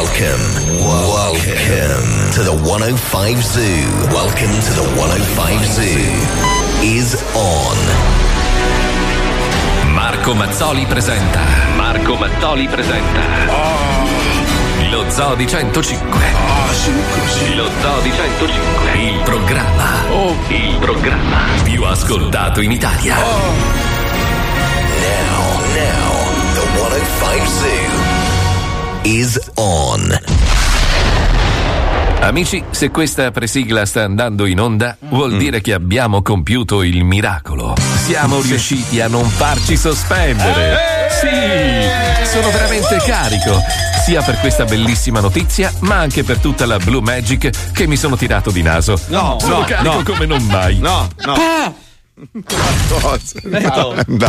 Welcome, welcome to the 105 Zoo. Welcome to the 105 Zoo. Is on. Marco Mazzoli presenta. Marco Mazzoli presenta. Lo Zoo di 105. Lo Zoo di 105. Il programma. Il programma più ascoltato in Italia. Now, now, the 105 Zoo is on. Amici, se questa presigla sta andando in onda, vuol dire che abbiamo compiuto il miracolo. Siamo riusciti a non farci sospendere. Sì, sono veramente carico, sia per questa bellissima notizia, ma anche per tutta la Blue Magic che mi sono tirato di naso. No, sono no, carico no. come non mai. No, no.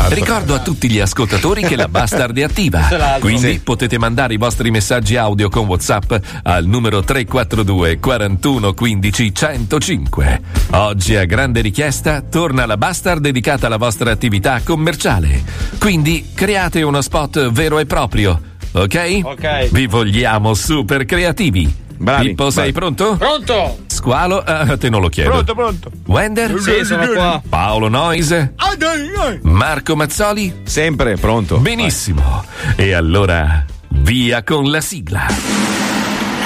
Ricordo a tutti gli ascoltatori che la Bastard è attiva. Quindi potete mandare i vostri messaggi audio con WhatsApp al numero 342 41 15 105. Oggi a grande richiesta torna la Bastard dedicata alla vostra attività commerciale. Quindi create uno spot vero e proprio. Ok? Ok. Vi vogliamo super creativi. Bravi, Pippo, sei bravi. pronto? Pronto? Squalo? Ah, te non lo chiedo. Pronto, pronto. Wender? Sì, sono qua. Paolo Noise? Marco Mazzoli? Sempre pronto. Benissimo. E allora, via con la sigla.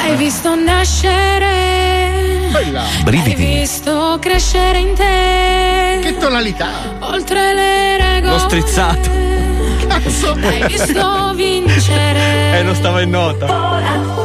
Hai visto nascere, hai Brividi. visto crescere in te. Che tonalità? Oltre le regole. L'ho strizzato. Cazzo. Hai visto vincere. Eh, non stava in nota. I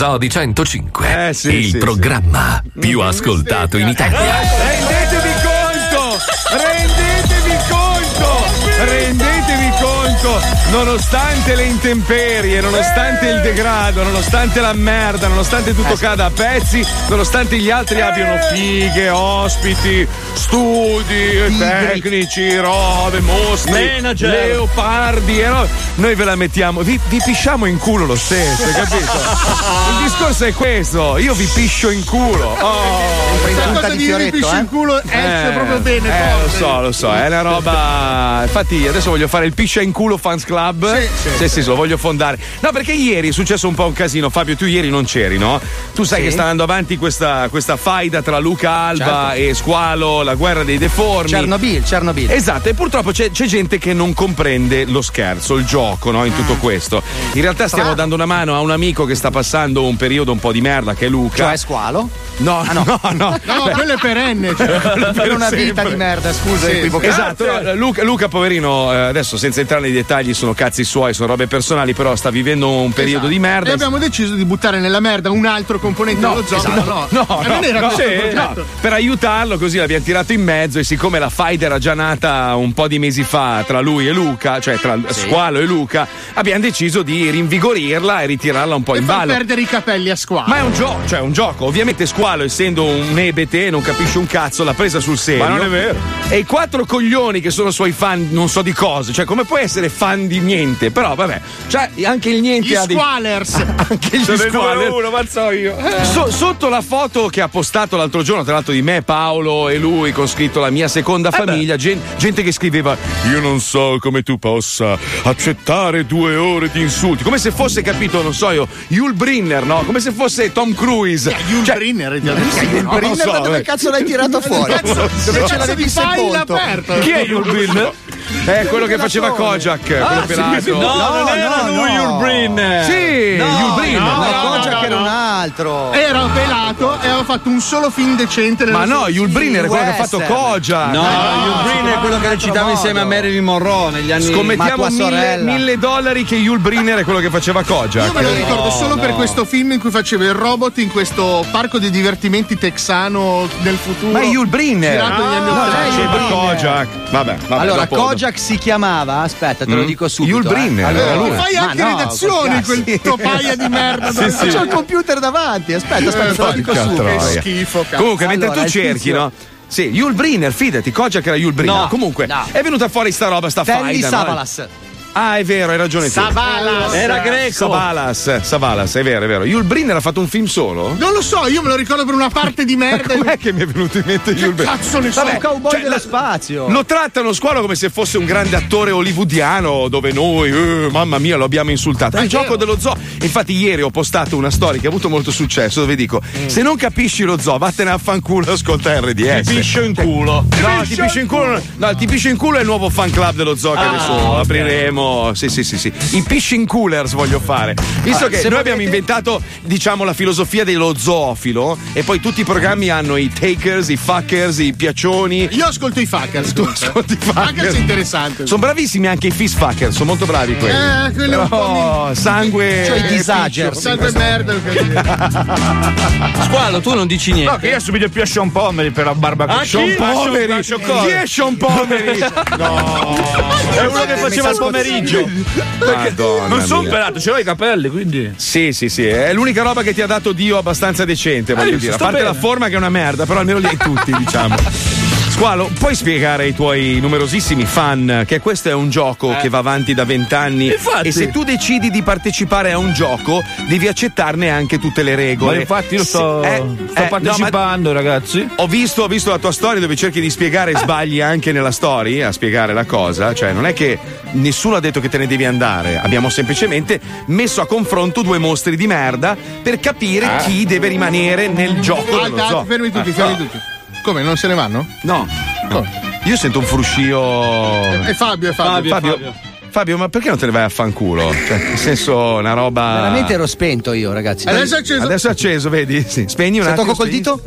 iniziano. Lo Zoo di 105. Eh, sì, il sì, programma più ascoltato in Italia. Rendetevi conto! Rendetevi conto! Rendetevi conto! Nonostante le intemperie, nonostante il degrado, nonostante la merda, nonostante tutto cada a pezzi, nonostante gli altri abbiano fighe, ospiti, studi, tecnici, robe, mostri, Manager. leopardi e robe, noi ve la mettiamo, vi, vi pisciamo in culo lo stesso, hai capito? Il discorso è questo, io vi piscio in culo. Oh. Questa cosa di ripisci in culo esce Eh, proprio bene. Eh, lo so, lo so, è una roba. Infatti, adesso voglio fare il piscia in culo fans club. Sì, sì. lo voglio fondare. No, perché ieri è successo un po' un casino. Fabio, tu ieri non c'eri, no? Tu sai che sta andando avanti questa, questa faida tra Luca Alba e Squalo, la guerra dei deformi. Chernobyl, Chernobyl. Esatto, e purtroppo c'è, c'è gente che non comprende lo scherzo, il gioco, no? In tutto questo. In realtà stiamo dando una mano a un amico che sta passando un periodo un po' di merda, che è Luca. Cioè squalo? No, Ah, no. no, no. No, Beh, quello è perenne. Cioè. Per una vita di merda, scusa. Sì, sì. Esatto, no, Luca, Luca, poverino, eh, adesso senza entrare nei dettagli, sono cazzi suoi, sono robe personali, però sta vivendo un periodo di merda. E abbiamo deciso di buttare nella merda un altro componente dello zoo. esatto, no, no, no, no, il progetto. no. per aiutarlo così l'abbiamo tirato in mezzo e siccome la faida era già nata un po' di mesi fa tra lui e Luca, cioè tra Squalo e Luca, abbiamo deciso di rinvigorirla e ritirarla un po' E in ballo. perdere i capelli a squadra. Ma è un gioco, cioè un gioco. Ovviamente Squalo, essendo un ebete, non capisce un cazzo, l'ha presa sul serio. Ma non è vero. E i quattro coglioni che sono suoi fan, non so di cosa, cioè come puoi essere fan di niente? Però vabbè, cioè anche il niente Gli ha dei. squalers. Anche gli Sono il squaler. numero uno, ma so io. So- sotto la foto che ha postato l'altro giorno, tra l'altro di me, Paolo e lui, con scritto la mia seconda famiglia, gen- gente che scriveva: Io non so come tu possa accettare due ore di insulti. Come se fosse, capito, non so io, Yul Brinner, no? Come se fosse Tom Cruise. Yul Cioè, Brinner, non lo Brinner, so, da dove eh. cazzo l'hai tirato fuori? Cazzo, Dove ce l'avevi sepolto? Chi è Yul Brinner? Eh, quello che faceva Kojak, quello pelato. No, non era no, lui, no. Yul Brinner. Sì, No, Yul Brinner. no, no, Kojak era un altro. Era pelato e aveva fatto un solo film decente. Ma no, Brinner è quello che ha fatto. Kojak. No, Yul Brinner è quello che recitava insieme a. Marilyn Monroe negli anni Scommettiamo mille, mille dollari che Yul Brinner è quello che faceva Kojak. Io me lo ricordo solo per questo film in cui faceva il robot in questo parco di divertimenti texano del futuro. Ma è Yul Brinner. Girato negli anni No, Ottanta. faceva Brinner. Kojak. Vabbè, vabbè Allora, dopo- Kojak si chiamava, aspetta, te lo Mm. dico subito. Yul eh. Brynner, Allora, era lui. Ma fai ma anche no, redazioni, col quel tuo paia di merda. Sì, sì. C'ho il computer davanti, aspetta, aspetta, te lo dico subito. troia. Che schifo, cazzo. Comunque, mentre Allora, tu cerchi, tizio- no? Sì, Yul Brinner, fidati, Kojak era Yul Brinner. No, Comunque, no. è venuta fuori sta roba, sta Telly faida. no? Ah, è vero, hai ragione tu. Savalas. Era greco. Savalas, Savalas, è vero, è vero. Yul Brinner ha fatto un film solo? Non lo so, io me lo ricordo per una parte di merda. Com'è che mi è venuto in mente Yul Brinner? cazzo ne so? Un cowboy cioè, dello la- spazio. Lo trattano squalo come se fosse un grande attore hollywoodiano dove noi, eh, mamma mia, lo abbiamo insultato. È il gioco dello zoo. Infatti, ieri ho postato una storia che ha avuto molto successo dove dico: se non capisci lo zoo, vattene a fanculo e ascolta RDS. Ti piscio in culo. No, ti piscio in culo. No, il ti piscio in culo è il nuovo fan club dello zoo che adesso apriremo. Sì, sì, sì, sì. I pishing coolers voglio fare. Visto Ah, che se noi volete- abbiamo inventato, diciamo, la filosofia dello zoofilo e poi tutti i programmi hanno i takers, i fuckers, i piaccioni. Io ascolto i fuckers. Tu ascolti i fuckers. Fuckers è interessante. Sono bravissimi anche i fish fuckers, sono molto bravi quelli. Eh, po' Oh, sangue. Cioè i disagers. Sangue merda. Squalo, tu non dici niente. No, che io assomiglio più a Sean Pomeri per la barba Ah? Sean Pomeri. Chi è Sean Pomeri? È uno che faceva il pomeriggio. Madonna Non sono mia. pelato, ce l'ho i capelli, quindi. Sì, sì, sì, è l'unica roba che ti ha dato Dio abbastanza decente, voglio Eh, dire. A parte bene. la forma che è una merda, però almeno li hai tutti, diciamo. Squalo, puoi spiegare ai tuoi numerosissimi fan che questo è un gioco che va avanti da vent'anni Infatti. e se tu decidi di partecipare a un gioco devi accettarne anche tutte le regole. Ma infatti io sto, Se- eh, sto eh, no, partecipando, ragazzi. ma ho visto, ho visto la tua storia dove cerchi di spiegare e sbagli anche nella story a spiegare la cosa. Cioè, non è che nessuno ha detto che te ne devi andare. Abbiamo semplicemente messo a confronto due mostri di merda per capire chi deve rimanere nel gioco. Alta, fermi tutti, Eh, fermi no. tutti. Come, non se ne vanno? No, no. Io sento un fruscio. È Fabio, è Fabio. Fabio, Fabio, ma perché non te ne vai a fanculo? Cioè, nel senso, una roba. Veramente ero spento io, ragazzi. Adesso è acceso. Adesso è acceso, vedi? Sì. Spegni un Se attimo. tocco col dito?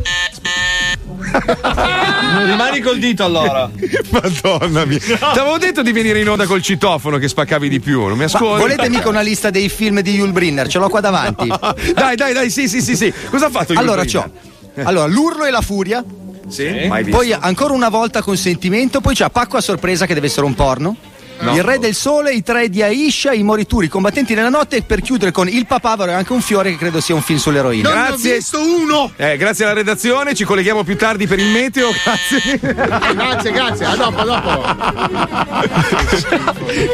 Rimani col dito allora. Madonna mia. Ti avevo detto di venire in onda col citofono che spaccavi di più, non mi Ma ascolti? volete mica una lista dei film di Yul Brynner? Ce l'ho qua davanti. dai, dai, dai, sì, sì, sì, sì. Cosa ha fatto Allora, Yul c'ho. Allora, l'urlo e la furia. Sì, mai visto. Poi ancora una volta consentimento. Poi c'è Pacco a sorpresa che deve essere un porno. Il re del sole, i tre di Aisha, i morituri, i combattenti nella notte. E per chiudere con Il papavero e anche un fiore, che credo sia un film sull'eroina. Non Grazie. ne ho visto uno. Eh, grazie alla redazione, ci colleghiamo più tardi per il meteo, grazie. Eh, grazie, grazie. A dopo, a dopo.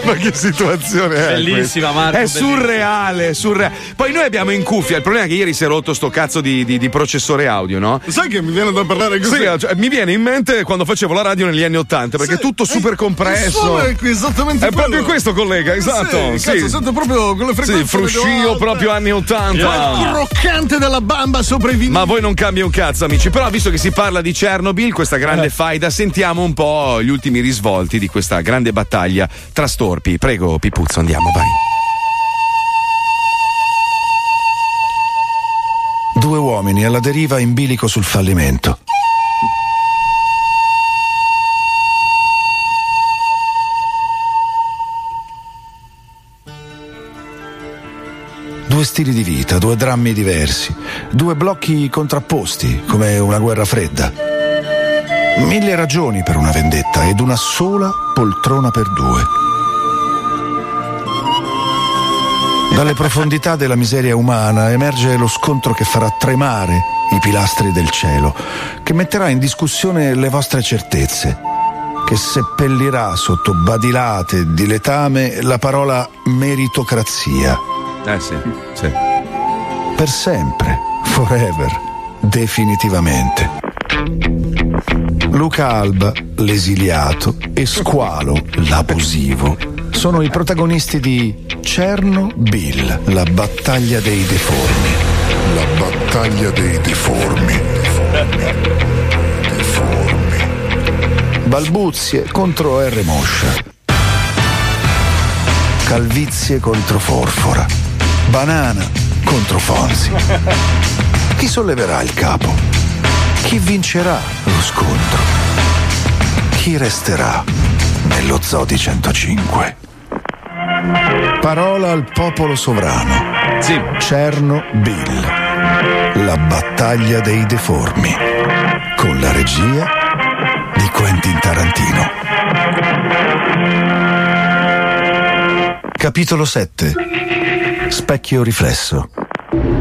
Ma che situazione è? Bellissima? Marco, È bellissima. surreale, surreale. Poi noi abbiamo in cuffia, il problema è che ieri si è rotto sto cazzo di, di- di processore audio, no? Sai che mi viene da parlare così? Sì, cioè, mi viene in mente quando facevo la radio negli anni Ottanta, perché è tutto super compresso. È esattamente È proprio questo, collega, esatto. Sì, cazzo, sento proprio quelle Sì, frequenze fruscio radio alte. proprio anni 80. Il croccante della bamba sopra i vinili. Ma voi non cambia un cazzo, amici. Però, visto che si parla di Chernobyl, questa grande Eh. faida, sentiamo un po' gli ultimi risvolti di questa grande battaglia tra storpi. Prego, Pipuzzo, andiamo, vai. Due uomini alla deriva in bilico sul fallimento. Due stili di vita, due drammi diversi, due blocchi contrapposti, come una guerra fredda. Mille ragioni per una vendetta ed una sola poltrona per due. Dalle profondità della miseria umana emerge lo scontro che farà tremare i pilastri del cielo, che metterà in discussione le vostre certezze, che seppellirà sotto badilate di letame la parola meritocrazia. Eh sì, sì. Per sempre, forever, definitivamente. Luca Alba, l'esiliato, e Squalo, l'abusivo, sono i protagonisti di Chernobyl, la battaglia dei deformi. La battaglia dei deformi. Balbuzie contro R. Moscia. Calvizie contro Forfora. Banana contro Fonzi. Chi solleverà il capo? Chi vincerà lo scontro? Chi resterà nello Zodi 105? Parola al popolo sovrano. Sì. Chernobyl. La battaglia dei deformi. Con la regia di Quentin Tarantino. Capitolo 7. Specchio riflesso.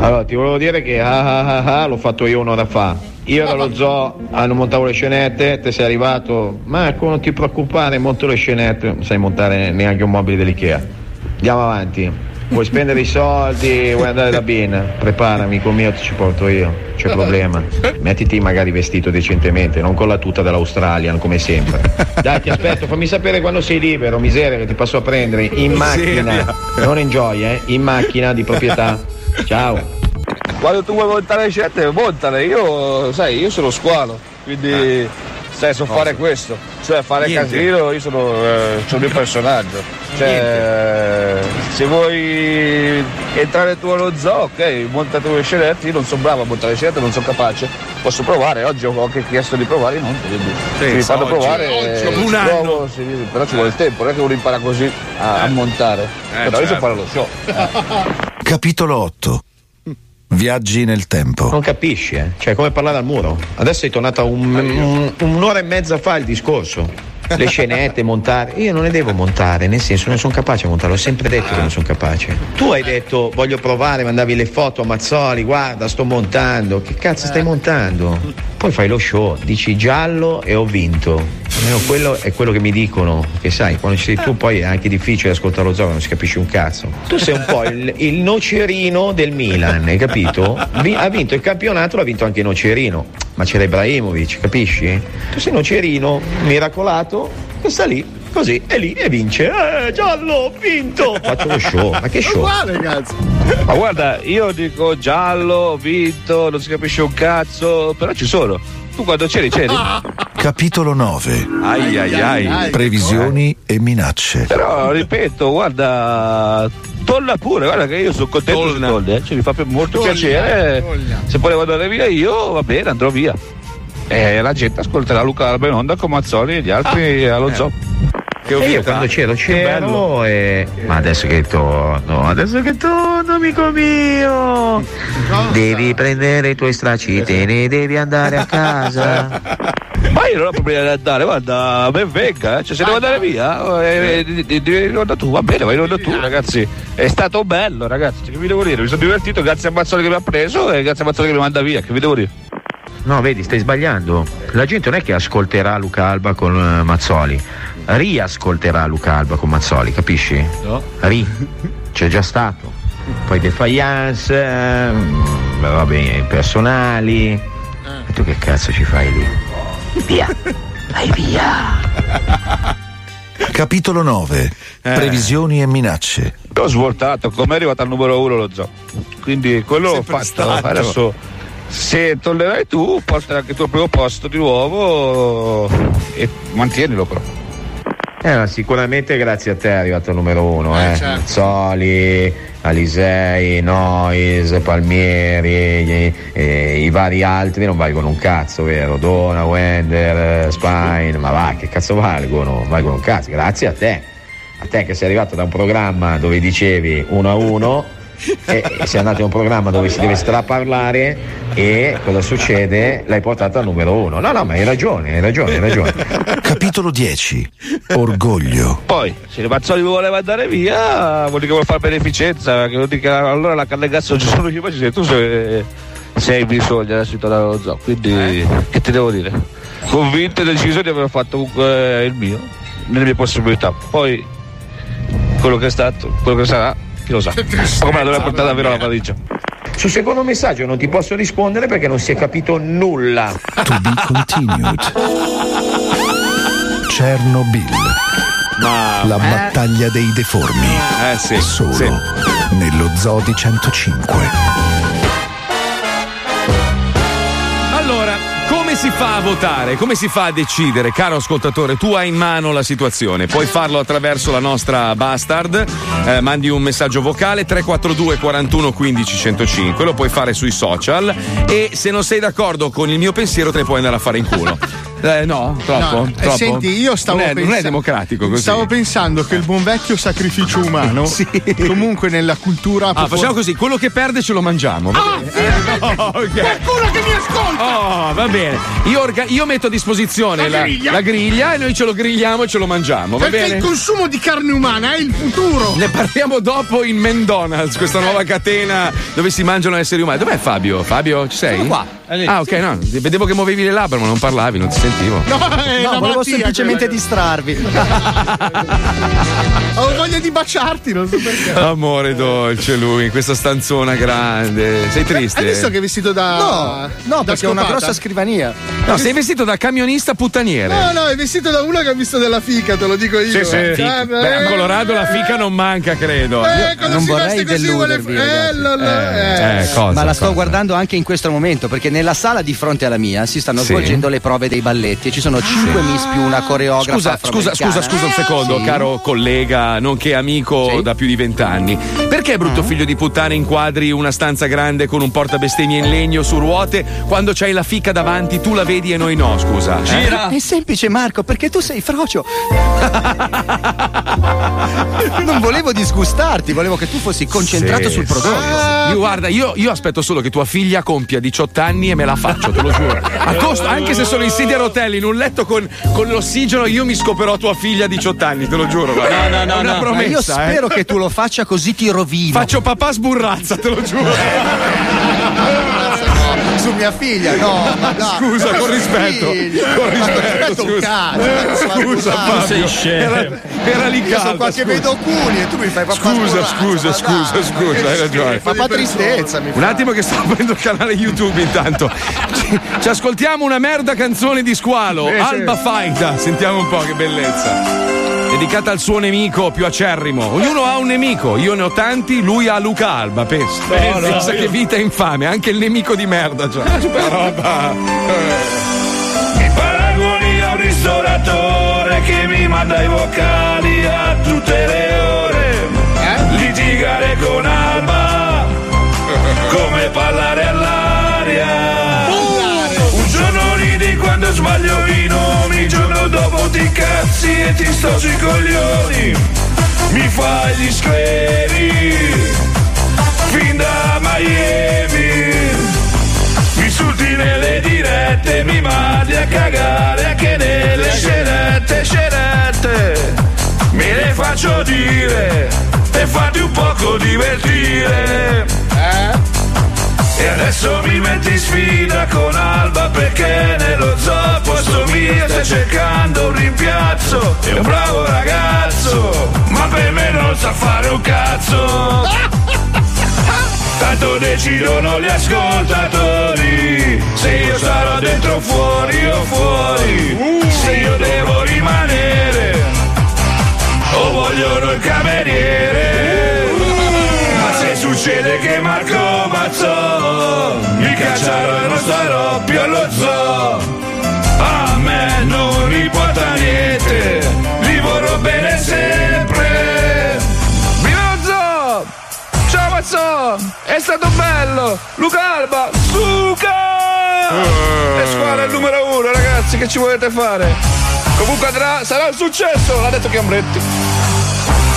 Allora, ti volevo dire che ah, ah, ah, ah, l'ho fatto io un'ora fa. Io ero allo zoo, hanno montato le scenette, te sei arrivato. Marco, non ti preoccupare, monto le scenette. Non sai montare neanche un mobile dell'Ikea. Andiamo avanti. Vuoi spendere i soldi, vuoi andare da Bin? Preparami, con mio ti ci porto io. C'è problema. Mettiti magari vestito decentemente, non con la tuta dell'Australian come sempre. Dai, ti aspetto, fammi sapere quando sei libero, miseria che ti passo a prendere in macchina. Non in gioia, eh? In macchina di proprietà. Ciao. Quando tu vuoi montare le scelte, montale. Io, sai, io sono squalo, quindi sai, so fare questo. Cioè fare Niente. casino, io sono, eh, c'ho il mio personaggio. Cioè, se vuoi entrare tu allo zoo, ok, monta tu le scenette, io non sono bravo a montare le scenette, non sono capace. Posso provare, oggi ho anche chiesto di provare, non, quindi se mi fanno oggi. provare, Oggi, eh, un provo, anno. sì, però ci vuole il tempo, non è che uno impara così a, a montare. però io so certo. fare lo show. Capitolo 8. Viaggi nel tempo. Non capisci, eh? Cioè, come parlare al muro. Adesso è tornata un- un- un'ora e mezza fa il discorso. Le scenette, montare. Io non le devo montare, nel senso non sono capace a montare, l'ho sempre detto che non sono capace. Tu hai detto voglio provare, mandavi le foto a Mazzoli, guarda, sto montando. Che cazzo stai montando? Poi fai lo show, dici giallo e ho vinto. Almeno quello è quello che mi dicono. Che sai, quando ci sei tu poi è anche difficile ascoltare lo zoo, non si capisce un cazzo. Tu sei un po' il, il nocerino del Milan, hai capito? Vi- ha vinto il campionato, l'ha vinto anche il nocerino. Ma c'era Ibrahimovic, capisci? Tu sei nocerino, miracolato, che sta lì, così, e lì e vince. Eh, giallo, ho vinto! Faccio lo show, ma che show? Uguale, cazzo. Ma guarda, io dico giallo, ho vinto, non si capisce un cazzo, però ci sono. Tu quando c'eri, c'eri. Capitolo 9. Ai ai ai. Previsioni e minacce. Però, ripeto, guarda, tolla pure, guarda che io sono contento se tolli, eh. Cioè, mi fa molto Toglia, piacere. toglia. Se poi devo andare via io, va bene, andrò via. E la gente ascolterà Luca Alba in onda con Mazzoli e gli altri allo zoo. E io quando c'ero c'ero e... Ma adesso che torno, adesso che torno amico mio. Devi prendere i tuoi stracci, te ne devi andare a casa. Ma io non ho problemi ad andare, guarda, ben venga, eh. cioè se devo andare via, eh, eh, in onda tu, va bene, vai in onda tu ragazzi. È stato bello ragazzi, che vi devo dire, mi sono divertito, grazie a Mazzoli che mi ha preso e grazie a Mazzoli che mi manda via, che vi devo dire. No, vedi, stai sbagliando. La gente non è che ascolterà Luca Alba con eh, Mazzoli, riascolterà Luca Alba con Mazzoli, capisci? No. Ri, c'è già stato. Poi defiance, ehm, va bene, personali. E tu che cazzo ci fai lì? Via, vai via. Capitolo 9. Previsioni e minacce. L'ho svoltato, come è arrivato al numero uno lo zoo. Quindi quello l'ho Sempre fatto. stato. Adesso se tollerai tu, porta anche il tuo primo posto di nuovo e mantienilo però. Eh, ma sicuramente grazie a te è arrivato il numero uno, eh. certo. Zoli, Alisei, Nois, Palmieri, eh, i vari altri non valgono un cazzo, vero? Dona, Wender, Spine, ma va, che cazzo valgono? Valgono un cazzo, grazie a te. A te che sei arrivato da un programma dove dicevi uno a uno e, e sei andato in un programma dove si deve straparlare e cosa succede? L'hai portato al numero uno. No, no, ma hai ragione, hai ragione, hai ragione. Capitolo 10. Orgoglio. Poi, se Mazzoli mi voleva andare via, vuol dire che vuole fare beneficenza, che vuol dire che allora la canna gas non ci sono io, invece tu sei, sei bisogno adesso di tornare allo zoo, quindi che ti devo dire? Convinto e deciso di aver fatto comunque il mio, nelle mie possibilità. Poi quello che è stato, quello che sarà, chi lo sa. Come la dovrei portare davvero alla valigia. Sul secondo messaggio non ti posso rispondere perché non si è capito nulla. To be continued. Chernobyl. La battaglia dei deformi. Eh sì. Solo sì. nello Zoo di 105. Si fa a votare? Come si fa a decidere? Caro ascoltatore, tu hai in mano la situazione. Puoi farlo attraverso la nostra Bastard. eh, mandi un messaggio vocale 342 41 15 105. Lo puoi fare sui social. E se non sei d'accordo con il mio pensiero, te ne puoi andare a fare in culo. Eh, no, troppo. No, eh, troppo? senti, io stavo non è, non è pensa- democratico così. Stavo pensando che il buon vecchio sacrificio umano, comunque nella cultura. Ah, facciamo così, quello che perde ce lo mangiamo. Ah, bene? Oh, ok. Qualcuno che mi ascolta! Oh, va bene. Io, orga- io metto a disposizione La la, griglia. la griglia e noi ce lo grigliamo e ce lo mangiamo, va Perché bene? il consumo di carne umana è il futuro! Ne parliamo dopo in McDonald's, questa nuova catena dove si mangiano esseri umani. Dov'è Fabio? Fabio, ci sei? Sono qua. È. Ah, ok, no. Vedevo che muovevi le labbra, ma non parlavi, non ti sentivo. No, è No, una volevo semplicemente quella. distrarvi. Ho voglia di baciarti, non so perché. Amore dolce lui, in questa stanzona grande. Sei triste? Hai visto che è vestito da. No, no, da perché ho una scopata? grossa scrivania. No, sei vestito da camionista puttaniere. No, no, è vestito da uno che ha visto della fica, te lo dico io. Sì, sì. Eh, Beh, a Colorado la fica non manca, credo. Eh, quando non si vorrei veste così vuole. Eh, Eh, eh. eh, cosa, Ma la sto cosa? guardando anche in questo momento perché nella sala di fronte alla mia si stanno Sì. svolgendo le prove dei balletti e ci sono 5 miss più una coreografa. Scusa, scusa, scusa, scusa un secondo, Sì. caro collega, nonché amico Sì? da più di vent'anni. Perché brutto figlio di puttana inquadri una stanza grande con un portabestemmie in legno su ruote quando c'hai la fica davanti, tu la vedi e noi no, scusa. eh? È semplice Marco, perché tu sei frocio. non volevo disgustarti, volevo che tu fossi concentrato sul prodotto. sì. Io, guarda, io, io aspetto solo che tua figlia compia 18 anni e me la faccio, te lo giuro. A costo- anche se sono in sedia a rotelle, in un letto con, con l'ossigeno, io mi scoperò tua figlia a 18 anni, te lo giuro. No, no, no, È una no. Ma io promessa. eh. spero che tu lo faccia così ti rovino. Faccio papà sburrazza, te lo giuro. Su mia figlia, no. ma no. Scusa, con rispetto. Figlia. Con rispetto, un scusa. cazzo, ma Scusa, guarda, Fabio. Era, era lì sono calda. qua che scusa. vedo culi e tu mi fai papà Scusa, scusa, scusa, dai, scusa, hai ragione. Papà tristezza mi Un fa. attimo che sto aprendo il canale YouTube intanto. Ci, ci ascoltiamo una merda canzone di squalo. Alba Faida. Sentiamo un po' che bellezza. Dedicata al suo nemico più acerrimo. Ognuno ha un nemico. Io ne ho tanti, lui ha Luca Alba. Pensa. Pensa che vita infame. Anche il nemico di merda. Cioè. Super roba. Mi paragoni a un ristoratore che mi manda i vocali a tutte le ore. Litigare con Alba, come parlare all'aria. Un giorno ridi quando sbaglio i ti incazzi e ti sto sui coglioni. Mi fai gli scleri, fin da Miami. Mi insulti nelle dirette, mi mandi a cagare anche nelle scenette, scenette. Me le faccio dire e fatti un poco divertire. E adesso mi metti in sfida con Alba perché nello zoo posto mio stai cercando un rimpiazzo. È un bravo ragazzo, ma per me non sa fare un cazzo. Tanto decidono gli ascoltatori Se io sarò dentro o fuori o fuori Se io devo rimanere O vogliono il cameriere Succede che Marco Mazzò mi cacciarono e non starò più allo zoo. A me non importa niente, vi vorrò bene sempre. Viva lo zoo! Ciao Mazzò, è stato bello. Luca Alba, suca! Eh. E squadra il numero uno, ragazzi, che ci volete fare? Comunque andrà, sarà un successo, l'ha detto Chiambretti.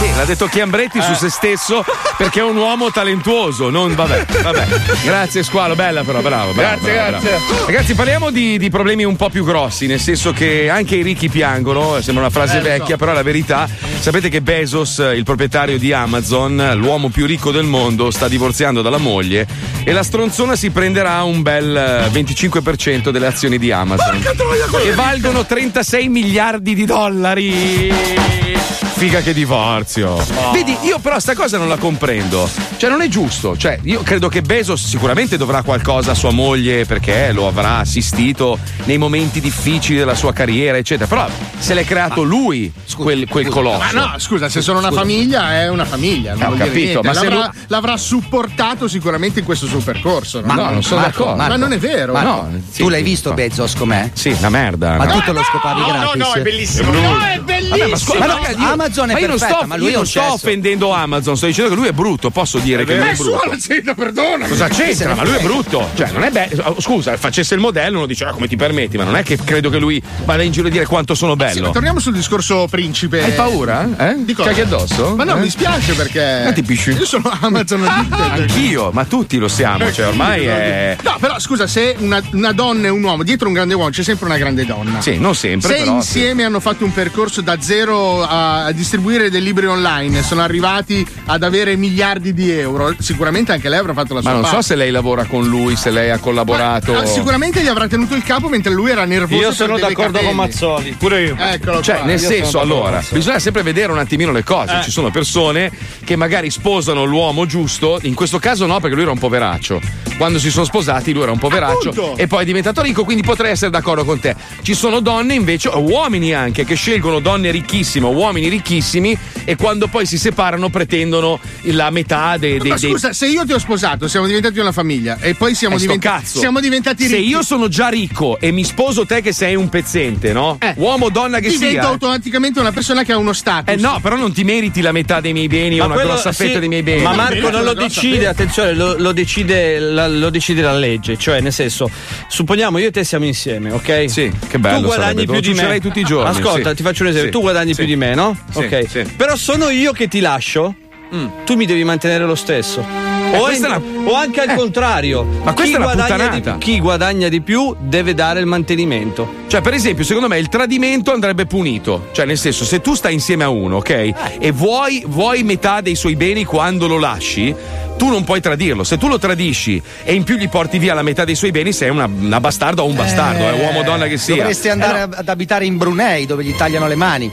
Sì, l'ha detto Chiambretti Eh. su se stesso perché è un uomo talentuoso. Non, vabbè, vabbè. Grazie, Squalo, bella però, bravo. bravo, Grazie, bravo, grazie. bravo. Ragazzi, parliamo di, di problemi un po' più grossi, nel senso che anche i ricchi piangono, sembra una frase Eh, lo so. vecchia, però la verità. Sapete che Bezos, il proprietario di Amazon, l'uomo più ricco del mondo, sta divorziando dalla moglie e la stronzona si prenderà un bel eh, 25% delle azioni di Amazon. Che valgono 36 miliardi di dollari. Figa che divorzio. Vedi, io però sta cosa non la comprendo. Cioè, non è giusto. Cioè, io credo che Bezos sicuramente dovrà qualcosa a sua moglie perché lo avrà assistito nei momenti difficili della sua carriera, eccetera. Però se l'è creato lui, quel, quel colosso. Ma no, scusa, se sono una Scusa. famiglia è una famiglia. Non Eh, ho capito, ma l'avrà, lui- l'avrà supportato sicuramente in questo suo percorso. Ma no? no, non sono Marco, d'accordo. Ma non è vero. Marco, no. tu l'hai visto Bezos com'è? Sì, una merda. Ma no? tu te lo scopavi gratis? bellissimo. No, è bellissimo. Vabbè, ma scusa, Ma ma no, ragazzi, io- Amazon è ma io non perfetta, sto, ma lui io è non sto offendendo Amazon, sto dicendo che lui è brutto, posso dire che lui è brutto. Nessuno zitto, perdona. Cosa c'entra? Ma lui è brutto. Cioè, non è bello. Scusa, facesse il modello, uno dice, ah, come ti permetti? Ma non è che credo che lui vada in giro a dire quanto sono bello. Torniamo sul discorso principe. Hai paura? Eh? Di cosa? Caghi addosso? Ma no, Eh? mi spiace perché. Ma ti pisci? Io sono Amazon. Anch'io, ma tutti lo siamo, cioè ormai è. No, però scusa, se una, una donna e un uomo, dietro un grande uomo c'è sempre una grande donna. Sì, non sempre, Se però. insieme hanno fatto un percorso da zero a, a distribuire dei libri online, sono arrivati ad avere miliardi di euro, sicuramente anche lei avrà fatto la Ma sua non so parte. se lei lavora con lui, se lei ha collaborato. Ah, sicuramente gli avrà tenuto il capo mentre lui era nervoso. Io sono d'accordo con catene. Mazzoli, pure io. Eccolo Cioè, qua. nel io senso, allora, con bisogna sempre vedere un attimino le cose. Eh. Ci sono persone che magari sposano l'uomo giusto, in questo caso no, perché lui era un poveraccio. Quando si sono sposati, lui era un poveraccio Appunto. e poi è diventato ricco, quindi potrei essere d'accordo con te. Ci sono donne invece, uomini anche, che scelgono donne ricchissime, uomini ricchissimi, e quando poi si separano pretendono la metà dei. dei Ma dei- scusa, se io ti ho sposato, siamo diventati una famiglia e poi siamo, Eh, diventati, cazzo. siamo diventati Se ricchi. io sono già ricco e mi sposo te che sei un pezzente, no? Uomo o donna che divento sia. automaticamente una persona che ha uno status. Eh no, però non ti meriti la metà dei miei beni o una quello- grossa sì, fetta dei miei beni. Ma Marco non lo decide, fetta. attenzione, lo, lo decide la, lo decide la legge. Cioè, nel senso, supponiamo io e te siamo insieme, ok? Sì, che bello Tu guadagni sarebbe, più di me. tutti i giorni, Ascolta, sì. ti faccio un esempio. Sì, Tu guadagni sì. più di me, no? Sì, ok. sì. Però sono io che ti lascio. Tu mi devi mantenere lo stesso. O, Mm. Eh, questa in- una- o anche al Eh, contrario. ma questa chi è una guadagna puttanata. di, chi guadagna di più deve dare il mantenimento. Cioè, per esempio, secondo me il tradimento andrebbe punito. Cioè, nel senso, se tu stai insieme a uno, ok? E vuoi, vuoi metà dei suoi beni quando lo lasci. Tu non puoi tradirlo. Se tu lo tradisci e in più gli porti via la metà dei suoi beni, sei una, una bastarda o un bastardo, eh, uomo o donna che sia. Dovresti andare ad abitare in Brunei dove gli tagliano le mani.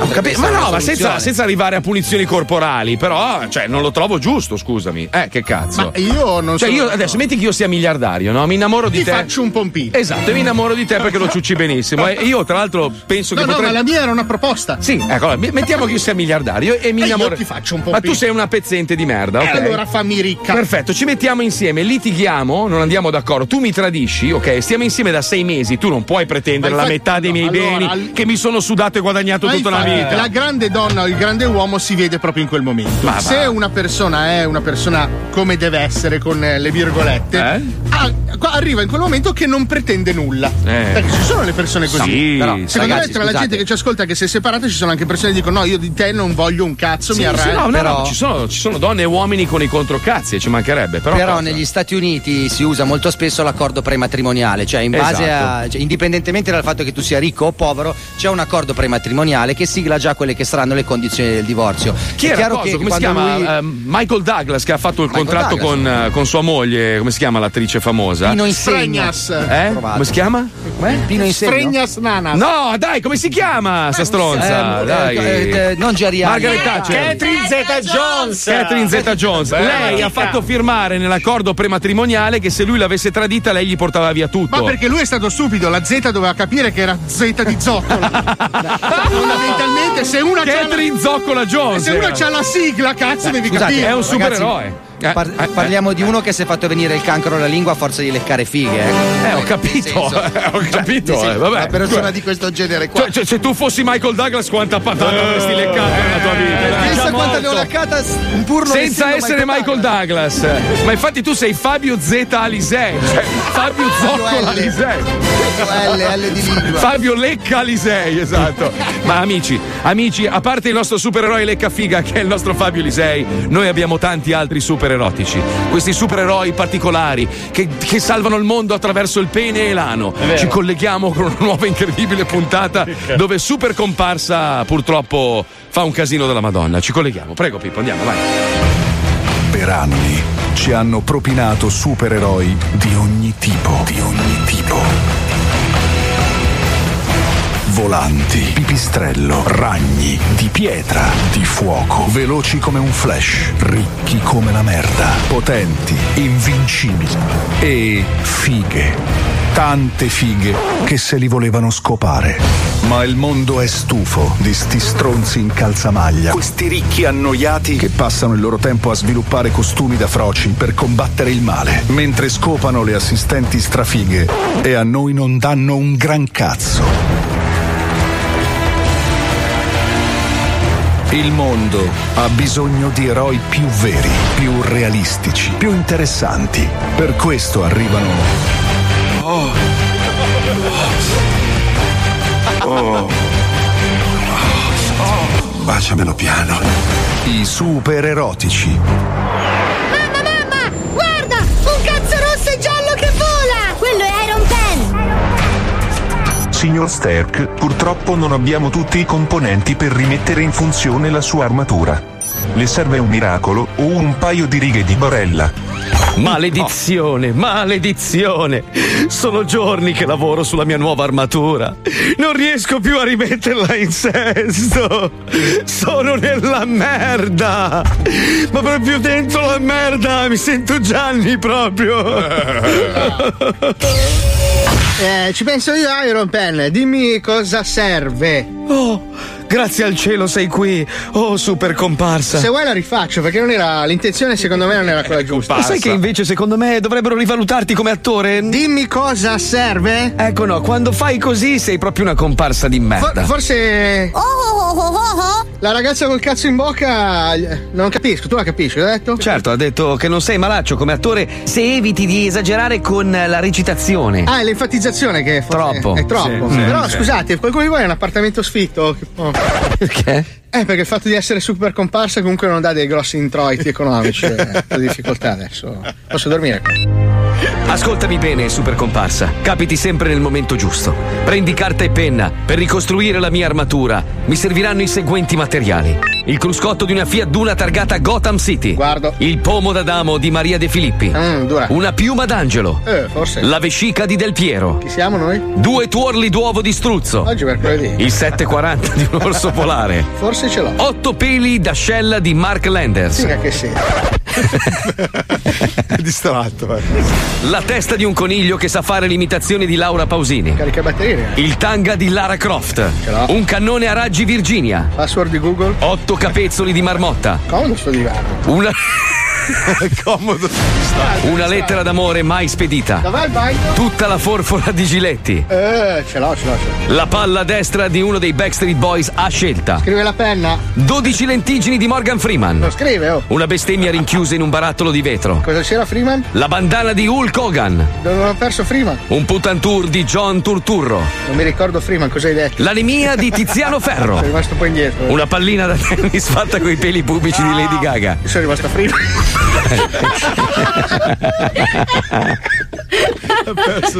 Ho capito, ma no, ma senza, senza arrivare a punizioni corporali, però, cioè, non lo trovo giusto, scusami. Eh, che cazzo. Ma io non Cioè, sono- io adesso metti che io sia miliardario, no? Mi innamoro di Ti te. faccio un pompino. Esatto, e mi innamoro di te perché lo ciucci benissimo. E io, tra l'altro, penso No, che no, potrei. ma la mia era una proposta. Sì, ecco, mettiamo che io sia miliardario e mi E io innamoro. ti faccio un po' Ma tu sei una pezzente di merda, ok? E allora fammi ricca. Perfetto, ci mettiamo insieme, litighiamo, non andiamo d'accordo. Tu mi tradisci, ok? Stiamo insieme da sei mesi, tu non puoi pretendere la metà dei miei allora, beni al- che mi sono sudato e guadagnato tutta una infatti, vita. La grande donna o il grande uomo si vede proprio in quel momento. Ma va. Se una persona è una persona come deve essere, con eh, le virgolette, Eh? ah, arriva in quel momento che non pretende nulla. Eh. Perché ci sono le persone così. Sì, Però, sì. secondo Ragazzi, me, tra la gente che ci ascolta che si è separata, ci sono anche persone che dicono: No, io di te non voglio un cazzo, Sì, mi sì, arrendo. no, no, Però- no, ci sono, ci sono donne e uomini con i controcazzi, ci mancherebbe. Però, Però negli Stati Uniti si usa molto spesso l'accordo prematrimoniale, cioè in base Esatto. a. cioè, indipendentemente dal fatto che tu sia ricco o povero, c'è un accordo prematrimoniale che sigla già quelle che saranno le condizioni del divorzio. Chi È chiaro cosa? che Come si chiama? lui- Ehm, Michael Douglas che ha fatto il Michael contratto con, eh, con sua moglie, come si chiama l'attrice famosa? Pino Insegno. Stregnas. Eh? Come si chiama? Pino Insegno. Stregnas nanas. No, dai, come si chiama sta stronza? Eh, dai. eh, eh, non Geriani. Margaret Thatcher. Catherine Zeta Jones. Catherine Zeta Jones. Lei ha fatto firmare nell'accordo prematrimoniale che se lui l'avesse tradita lei gli portava via tutto. Ma perché lui è stato stupido, la Z doveva capire che era Z di zoccola. Fondamentalmente, se una c'ha la, Catherine Zoccola Jones. se una era. c'ha la sigla, cazzo, devi Scusate, capire. È un Ragazzi, supereroe. Eh, Par- eh, parliamo di uno che si è fatto venire il cancro alla lingua a forza di leccare fighe. Eh, Eh, ho capito, ho capito, Sì, eh, vabbè. Una persona di questo genere qua. Cioè, cioè, se tu fossi Michael Douglas, quanta patata avresti leccato nella tua vita? Pensa Sai quanta ne ho laccata pur non Senza essere Michael Douglas. Ma infatti tu sei Fabio Z Alisei. Cioè Fabio Zoccola. Alisei. L, L di lingua. Fabio Lecca Alisei, esatto. Ma amici, amici, a parte il nostro supereroe Lecca Figa, che è il nostro Fabio Lisei, noi abbiamo tanti altri super erotici. Questi supereroi particolari che, che salvano il mondo attraverso il pene e l'ano. Ci colleghiamo con una nuova incredibile puntata dove super comparsa purtroppo fa un casino della Madonna. Ci colleghiamo. Prego Pippo, andiamo, vai. Per anni ci hanno propinato supereroi di ogni tipo, di ogni tipo. Volanti, pipistrello, ragni, di pietra, di fuoco, veloci come un flash, ricchi come la merda, potenti, invincibili e fighe. Tante fighe che se li volevano scopare. Ma il mondo è stufo di sti stronzi in calzamaglia. Questi ricchi annoiati che passano il loro tempo a sviluppare costumi da froci per combattere il male, mentre scopano le assistenti strafighe e a noi non danno un gran cazzo. Il mondo ha bisogno di eroi più veri, più realistici, più interessanti. Per questo arrivano. Oh. Oh. Baciamelo piano. I super erotici. Mamma, mamma! Guarda! Un cazzo rosso e giallo che vola! Quello è Iron Pen! Signor Sterk, purtroppo non abbiamo tutti i componenti per rimettere in funzione la sua armatura. Le serve un miracolo o un paio di righe di barella. Maledizione, maledizione! Sono giorni che lavoro sulla mia nuova armatura. Non riesco più a rimetterla in sesto. Sono nella merda. Ma proprio dentro la merda. Mi sento Gianni proprio. Eh, ci penso io, Iron Pen. Dimmi cosa serve. Oh, grazie al cielo sei qui. Oh, super comparsa. Se vuoi la rifaccio, perché non era. L'intenzione, secondo me, non era quella giusta. Ma sai che invece secondo me dovrebbero rivalutarti come attore? Dimmi cosa serve? Ecco no, quando fai così sei proprio una comparsa di merda. For- forse. La ragazza col cazzo in bocca. Non capisco, tu la capisci, l'ho detto? Certo, ha detto che non sei malaccio come attore se eviti di esagerare con la recitazione. Ah, è l'enfatizzazione che forse Troppo. è troppo. Sì, sì, Però sì. scusate, qualcuno di voi ha un appartamento sfitto? Oh. Perché? Eh, perché il fatto di essere super comparsa comunque non dà dei grossi introiti economici. eh, difficoltà adesso. Posso dormire? Ascoltami bene, super comparsa. Capiti sempre nel momento giusto. Prendi carta e penna. Per ricostruire la mia armatura mi serviranno i seguenti materiali: il cruscotto di una Fiat Duna targata Gotham City. Guardo. Il pomo d'Adamo di Maria De Filippi. Una piuma d'angelo. Eh, forse. La vescica di Del Piero. Chi siamo noi? Due tuorli d'uovo di struzzo. Oggi mercoledì. Il 740 di un orso polare. Forse ce l'ho. Otto peli d'ascella di Mark Landers. Figa che sei. Distratto, eh. La testa di un coniglio che sa fare l'imitazione di Laura Pausini. Carica batterie. Il tanga di Lara Croft. l'ho. Un cannone a raggi Virginia. Password di Google. Otto capezzoli di marmotta. Comodo sto divano. Una, Comodo. una lettera d'amore mai spedita. Dov'è il bagno? Tutta la forfora di Giletti. Eh, ce l'ho, ce l'ho, ce l'ho. La palla destra di uno dei Backstreet Boys a scelta. Scrive la penna. 12 lentiggini di Morgan Freeman. Lo scrive, oh. Una bestemmia rinchiusa in un barattolo di vetro. Cosa c'era Freeman? La bandana di Hulk Hogan. Dove ho perso Freeman? Un putantour di John Turturro. Non mi ricordo Freeman, cosa hai detto? L'anemia di Tiziano Ferro. Sono rimasto un po' indietro. Una pallina da tennis fatta coi peli pubblici di Lady Gaga. Sono rimasto a Freeman.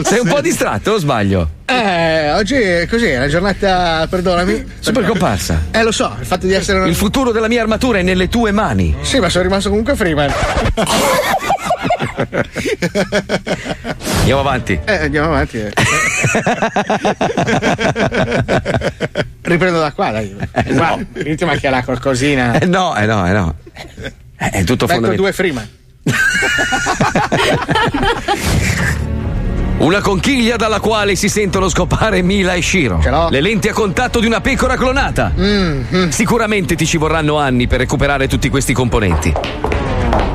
Sei un po' distratto o sbaglio? Eh, oggi è così, è una giornata, perdonami. Super comparsa. Eh, lo so, il fatto di essere. Il futuro della mia armatura è nelle tue mani. Sì, ma sono rimasto comunque Freeman. Andiamo avanti. Eh, andiamo avanti. eh. Riprendo da qua, dai. Guarda, l'ultima che la qualcosina. Eh no, eh no, eh no. Eh, È tutto fondamentale. due Freeman. Una conchiglia dalla quale si sentono scopare Mila e Shiro. Le lenti a contatto di una pecora clonata. Mm, Sicuramente ti ci vorranno anni per recuperare tutti questi componenti.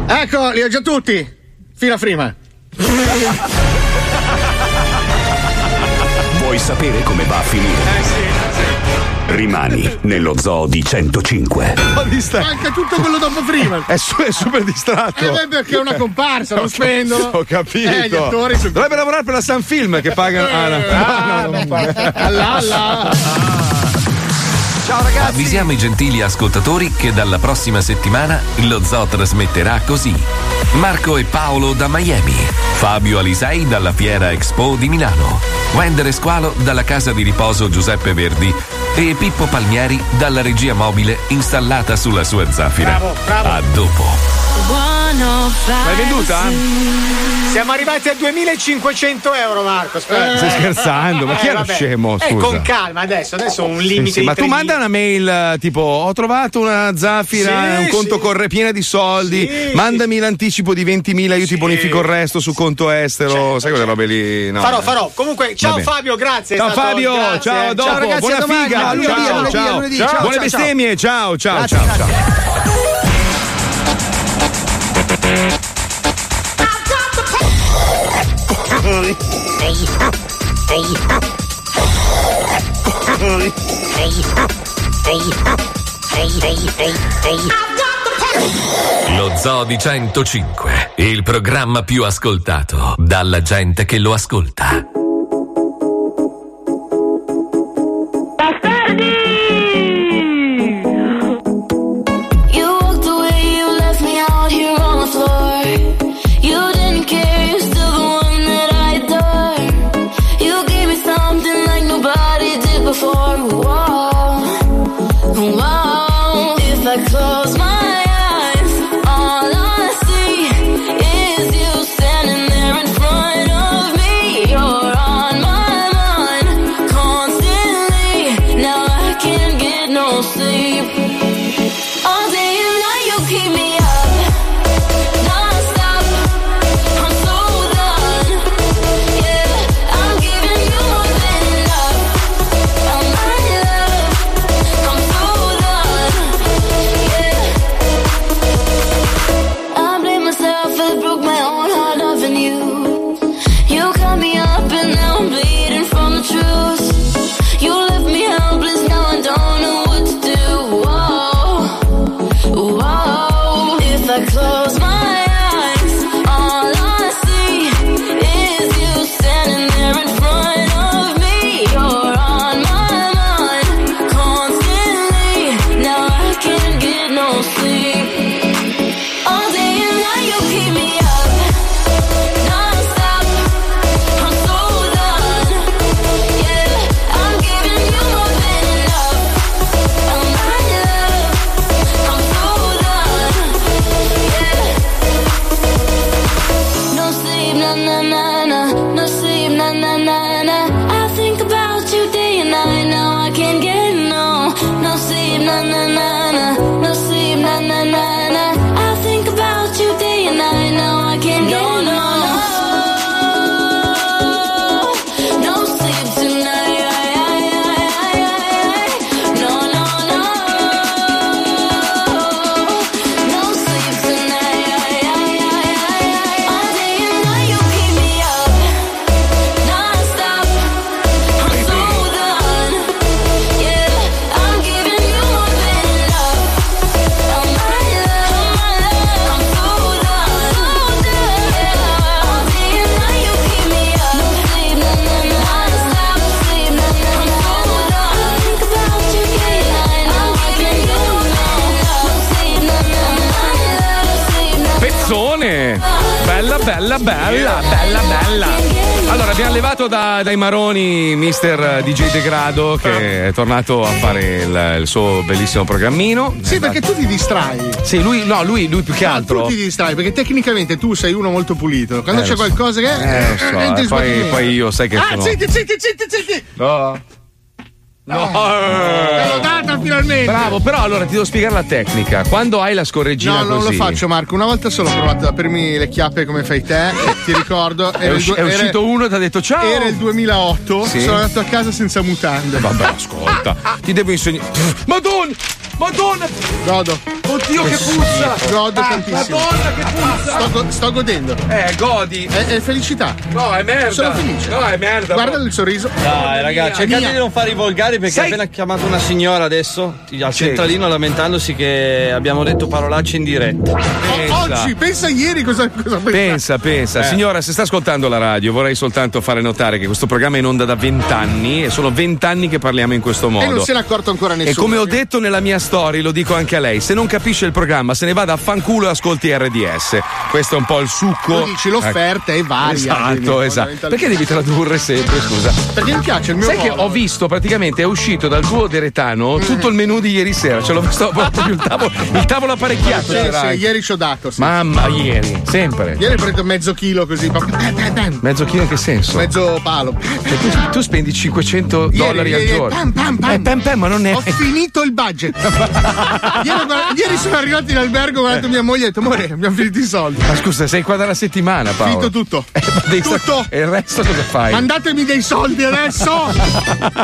Ecco, li ho già tutti. Fino a Freeman. Vuoi sapere come va a finire? Rimani nello zoo di 105. Manca tutto quello dopo prima. È, su- è super distratto. Eh, beh, perché è una comparsa, non spendono. Ho capito. Eh, gli attori sono. Dovrebbe lavorare per la Sun Film che pagano. Ah, no. Ah, no, non paga. Alla, alla. Ciao ragazzi. Avvisiamo i gentili ascoltatori che dalla prossima settimana lo zoo trasmetterà così. Marco e Paolo da Miami, Fabio Alisei dalla Fiera Expo di Milano, Wender Squalo dalla casa di riposo Giuseppe Verdi e Pippo Palmieri dalla regia mobile installata sulla sua zaffira. Bravo, bravo. A dopo. L'hai venduta? Siamo arrivati a 2500 euro, Marco. Aspetta. Stai scherzando? Ma chi Eh, era scemo? Eh, Scusa. con calma adesso, adesso ho un Sì, limite sì, di ma tu 3000. manda una mail eh, tipo ho trovato una zaffira, Sì, un conto sì. corre piena di soldi, Sì, mandami l'anticipo di 20.000, io ti bonifico il resto su conto estero, sai quelle robe lì? No, farò, eh. farò. Comunque, ciao. Fabio, grazie. Ciao stato- Fabio, grazie, ciao, eh. dopo, ragazzi, buona figa, ciao, ciao, ciao. ciao, buone ciao. bestemmie, ciao, ciao, ciao, ciao. Lo Zoo di 105, il programma più ascoltato dalla gente che lo ascolta. Levato da- dai maroni Mister DJ Degrado che è tornato a fare il, il suo bellissimo programmino. Sì, perché tu ti distrai. Sì, lui, no, lui, lui più che No, altro. tu ti distrai perché tecnicamente tu sei uno molto pulito. Quando Eh, c'è so. qualcosa che. Eh, so, eh, in poi, poi io sai che Ah, sono. zitti, zitti, zitti, zitti! No. No. Te l'ho data finalmente! Bravo, però allora ti devo spiegare la tecnica. Quando hai la scorreggina No, non così. lo faccio, Marco. Una volta solo ho provato a aprirmi le chiappe come fai te. Ti ricordo. È, usci- du- è uscito era- uno e ti ha detto ciao. Era il 2008. Sì. Sono andato a casa senza mutande. Vabbè, ascolta, ti devo insegnare. Madonna! Madonna! Godo. Oddio che puzza! Godo Ah, tantissimo. Madonna che puzza! Sto, go- sto godendo. Eh, godi. È, è felicità. No, è merda. Sono felice. No, è merda. Guarda il sorriso. Dai, ragazzi, cercate Mia. di non fare i volgari perché ha appena chiamato una signora adesso al Sì. centralino lamentandosi che abbiamo detto parolacce in diretta. O- oggi, pensa ieri cosa, cosa Pensa, pensa. Eh. Signora, se sta ascoltando la radio, vorrei soltanto fare notare che questo programma è in onda da vent'anni e sono vent'anni che parliamo in questo modo. E non se n'è accorto ancora nessuno. E come ho detto nella mia story, lo dico anche a lei, se non capisce il programma se ne vada a fanculo e ascolti RDS. Questo è un po' il succo. Tu dici, l'offerta è varia, quindi, Esatto, esatto. Perché devi tradurre sempre, scusa? Perché mi piace il mio Sai che modo. ho visto praticamente è uscito dal tuo deretano tutto il menù di ieri sera. Ce l'ho visto proprio il tavolo, il tavolo apparecchiato. Sì, sì, ieri ci ho dato. Sì. Mamma, ieri, sempre. Ieri ho preso mezzo chilo così. Mezzo chilo in che senso? Mezzo palo. Cioè, tu, tu spendi 500 Ieri, dollari al ieri, giorno. pam, pam, pam. Eh, pam, pam, ma non è. Ho finito il budget. ieri, ieri sono arrivati in albergo, ho guardato mia moglie e ho detto, amore, abbiamo finito i soldi. Ma scusa, sei qua da una settimana, Paolo. Finito tutto. Sta- Tutto. E il resto cosa fai? Mandatemi dei soldi adesso.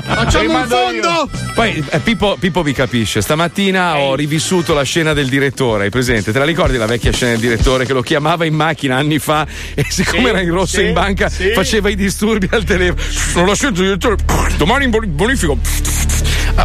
Facciamo un fondo. Poi eh, Pippo, Pippo vi capisce, stamattina ho rivissuto la scena del direttore, hai presente? Te la ricordi la vecchia scena del direttore che lo chiamava in macchina anni fa e siccome Sì, era in rosso sì, in banca sì. faceva i disturbi al telefono. La scena del direttore, domani in boni- bonifico.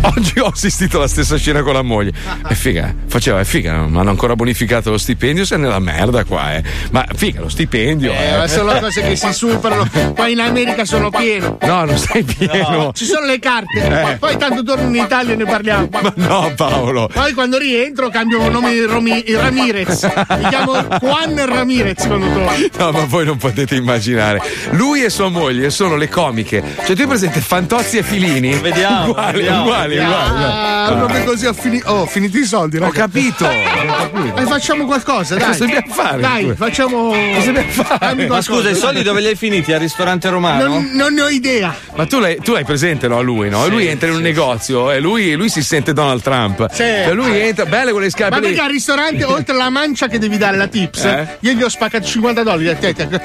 Oggi ho assistito alla stessa scena con la moglie. È figa, eh. faceva, è figa, non hanno ancora bonificato lo stipendio, sei nella merda qua, eh. Ma figa, lo stipendio. Eh, eh. ma sono cose che si superano. Qua in America sono pieno. No, non sei pieno. Ci sono le carte. Eh. Poi, poi tanto torno in Italia e ne parliamo. Ma no, Paolo. Poi quando rientro cambio nome in Romi- Ramirez. Mi chiamo Juan Ramirez quando torno. No, ma voi non potete immaginare. Lui e sua moglie sono le comiche. Cioè, tu hai presente Fantozzi e Filini? Vediamo, Uguali, vediamo, uguali, uguali. Ah, proprio così ho, fini- oh, ho finito i soldi. Ho capito. E facciamo qualcosa, dai. Cosa dobbiamo fare? Dai, facciamo. Cosa dobbiamo fare? Ma scusa, i soldi dove li hai finiti? Al ristorante romano? Non, non ne ho idea. Ma tu l'hai, tu l'hai presente, no? A lui, no? E lui entra in un negozio e lui, lui si sente Donald Trump. Sì. Cioè, lui entra, belle con le scarpe. Ma perché al ristorante, oltre alla mancia che devi dare la tips, Eh? io gli ho spaccato 50 dollari. Dai, dai, dai,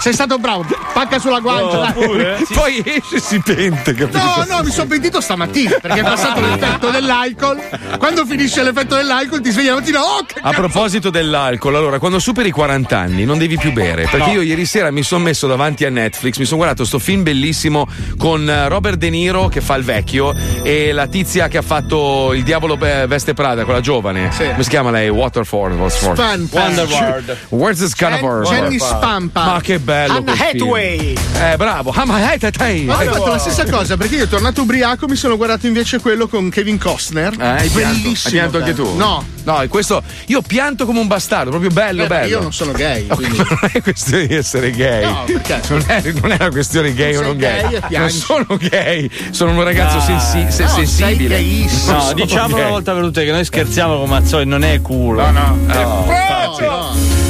sei stato bravo, pacca sulla guancia. dai. Poi esce e si pente, capito? No, no, mi sono pentito stamattina perché è passato l'effetto dell'alcol. Quando finisce l'effetto dell'alcol, ti svegli la mattina. Oh, che A proposito dell'alcol, allora, quando superi i 40 anni non devi più bere. Perché No. io ieri sera mi sono messo davanti a Netflix, mi sono guardato sto film bellissimo con eh, Robert De Niro che fa il vecchio e la tizia che ha fatto Il diavolo eh, veste Prada, quella giovane. Come si chiama lei? Waterford. Waterford. Spampa. Wonderward. Where's the Scanner? Jenny Spampa. Ma che bello! Anna. Hathaway. Eh, bravo. Anna Hathaway. Ma ho fatto la stessa cosa perché io tornato ubriaco mi sono guardato invece quello con Kevin Costner. Eh, hai pianto? Bellissimo. Hai pianto anche tu? No. No, e questo io pianto come un bastardo, proprio bello, Beh, bello. io non sono gay. quindi- Non è questione di essere gay. No, perché? Non è, non è una questione gay o sei non gay. gay e non sono gay, sono un ragazzo No. sensi- se- No, sei sensibile. gayissimo. Non No, sono diciamo gay. una volta per tutte che noi scherziamo con Mazzoli, non è culo. No,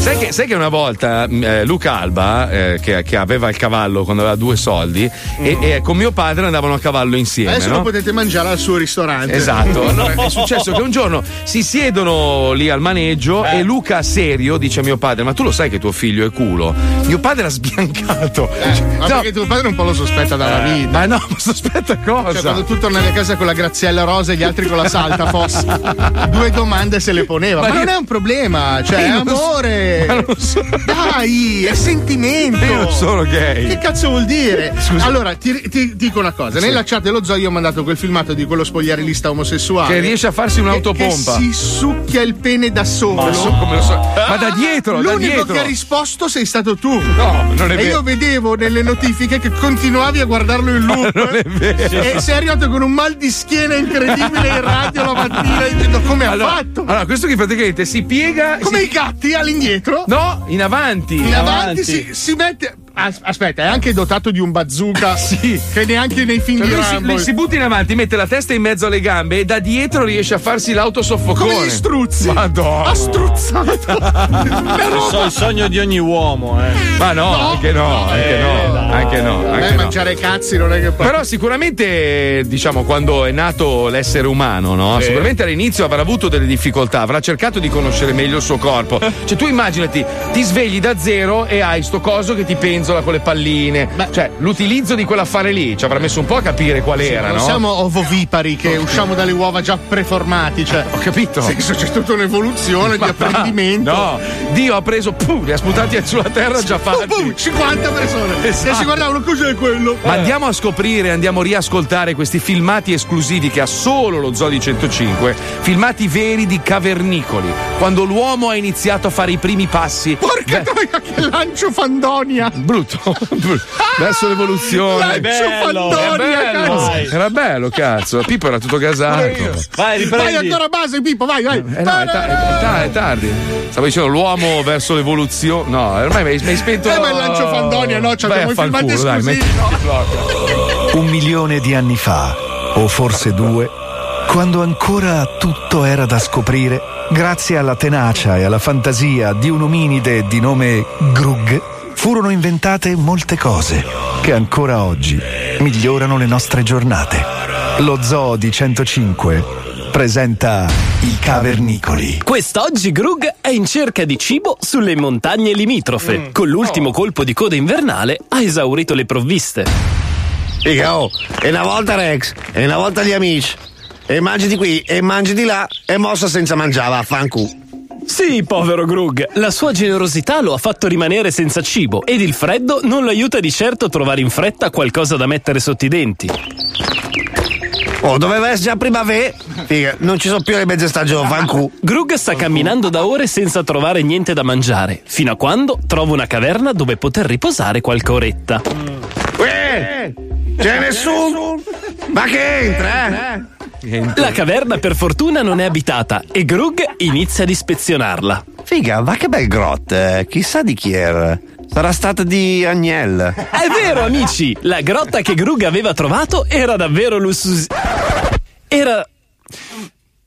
Sai che, sai che una volta mh, eh, Luca Alba, eh, che, che aveva il cavallo quando aveva due soldi, e, e con mio padre andavano a cavallo insieme. Adesso no? lo potete mangiare al suo ristorante. Esatto, allora è successo che un giorno si siedono lì al maneggio e Luca serio dice a mio padre: Ma tu lo sai che tuo figlio è culo? Mio padre era sbiancato. Eh, ma No. perché tuo padre un po' lo sospetta dalla Eh, vita. Ma no, ma sospetta cosa? Cioè, quando tu tornavi a casa con la Graziella rosa e gli altri con la salta fosse, due domande se le poneva. Ma Ma, io- non è un problema, cioè, non so- amore. Ma non so- Dai, è sentimento. Io non sono gay. Che cazzo vuol dire? Scusa. Allora, ti, ti dico una cosa: Sì. nella chat dello zoo io ho mandato quel filmato di quello spogliarilista omosessuale. Che riesce a farsi un'autopompa. Che si succhia il pene da solo. Ma so- come lo so- ma da dietro, da L'unico dietro. che ha risposto sei stato tu. No, non è E vero. io vedevo nelle notifiche che continuavi a guardarlo in loop. non è vero. E sei arrivato con un mal di schiena incredibile in radio la mattina dicendo come ha Allora, fatto. allora, questo che praticamente si piega. Come si- i gatti all'indietro. No, in avanti. In avanti si, si mette. As- Aspetta, è anche dotato di un bazooka. Sì. Che neanche nei film Cioè, di lui si, Rambo. lui si butta in avanti, mette la testa in mezzo alle gambe e da dietro riesce a farsi l'autosoffocone. come gli struzzi. Madonna. Ha struzzato. Il, so- il sogno di ogni uomo, eh. Ma no, anche no, anche no. Anche no. Beh, Anche no. mangiare cazzi non è che poi. Però sicuramente, diciamo, quando è nato l'essere umano, no? Sì. Sicuramente all'inizio avrà avuto delle difficoltà, avrà cercato di conoscere meglio il suo corpo. Cioè, tu immaginati, ti svegli da zero e hai sto coso che ti penzola con le palline. Cioè, l'utilizzo di quell'affare lì ci avrà messo un po' a capire qual era, non no? siamo ovovipari che usciamo dalle uova già preformati, cioè. Ho capito. Senso, c'è tutta un'evoluzione di Ma- apprendimento. No, Dio ha preso, puh, li ha sputati sulla terra già fatti. Boom, 50 persone Esatto. si guardavano cos'è quello. Ma andiamo a scoprire, andiamo a riascoltare questi filmati esclusivi che ha solo lo Zoo di 105, filmati veri di cavernicoli, quando l'uomo ha iniziato a fare i primi passi. Porca troia, che lancio fandonia! Brutto, brutto. verso l'evoluzione. Lancio bello, fandonia, è bello. cazzo. Era bello, cazzo. Pippo era tutto gasato. Vai, Vai ancora a base, Pippo, vai, vai. Eh no, è, ta- è ta- è tardi. Stavo dicendo l'uomo verso l'evoluzione. No, ormai mi hai, spento. Eh, ma il lancio fandonia, no, ci abbiamo filmati culo, dai, metti- Un milione di anni fa, o forse due, quando ancora tutto era da scoprire, grazie alla tenacia e alla fantasia di un ominide di nome Grug, furono inventate molte cose che ancora oggi migliorano le nostre giornate. Lo Zoo di 105 presenta i cavernicoli. Quest'oggi Grug è in cerca di cibo sulle montagne limitrofe. Con l'ultimo colpo di coda invernale ha esaurito le provviste. Figa, oh, e una volta Rex, e una volta gli amici. E mangi di qui, e mangi di là, e mossa senza mangiare, vaffanculo. Sì, povero Grug, la sua generosità lo ha fatto rimanere senza cibo ed il freddo non lo aiuta di certo a trovare in fretta qualcosa da mettere sotto i denti. Oh, doveva essere già primavera. Figa, non ci sono più le mezze stagioni, fanculo. Grug sta camminando da ore senza trovare niente da mangiare, fino a quando trova una caverna dove poter riposare qualche oretta. Eh, c'è nessuno? Ma che entra, eh? La caverna per fortuna non è abitata e Grug inizia ad ispezionarla. Figa, ma che bel grot, eh. chissà di chi era. Sarà stata di Agnel. È vero, amici! La grotta che Grug aveva trovato era davvero lussuosa. Era.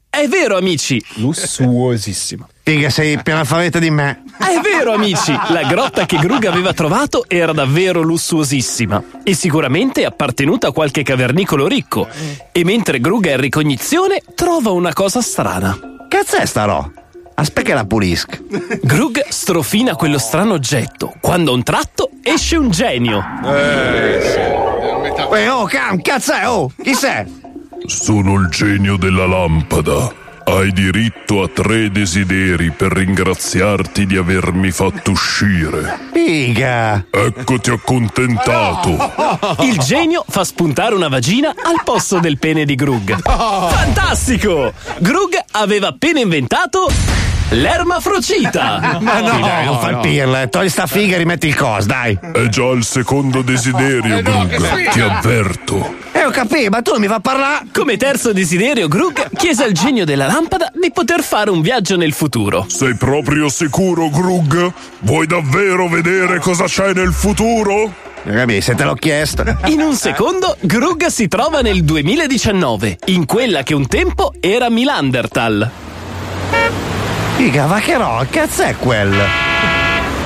È vero, amici! Lussuosissima. Figa, sei più analfabeta di me. È vero, amici! La grotta che Grug aveva trovato era davvero lussuosissima e sicuramente appartenuta a qualche cavernicolo ricco. E mentre Grug è in ricognizione, trova una cosa strana. Cazzo è sta ro? Aspetta che la pulisca. Grug strofina quello strano oggetto, quando a un tratto esce un genio. Eh, oh, cam, cazzo è, oh, chi sei? Sono il genio della lampada. Hai diritto a tre desideri per ringraziarti di avermi fatto uscire. Figa! Eccoti accontentato. Il genio fa spuntare una vagina al posto del pene di Grug. Fantastico! Grug aveva appena inventato l'ermafrocita. Ma no, dai, non far pirla, togli sta figa e rimetti il cos, dai. È già il secondo desiderio, Grug. Ti avverto. Eh, ho capito, ma tu non mi fa parlare. Come terzo desiderio, Grug chiese al genio della lampada di poter fare un viaggio nel futuro. Sei proprio sicuro, Grug? Vuoi davvero vedere cosa c'è nel futuro? Capi, se te l'ho chiesto. In un secondo, Grug si trova nel 2019, in quella che un tempo era Milandertal. Figa, ma che no, cazzo è quello?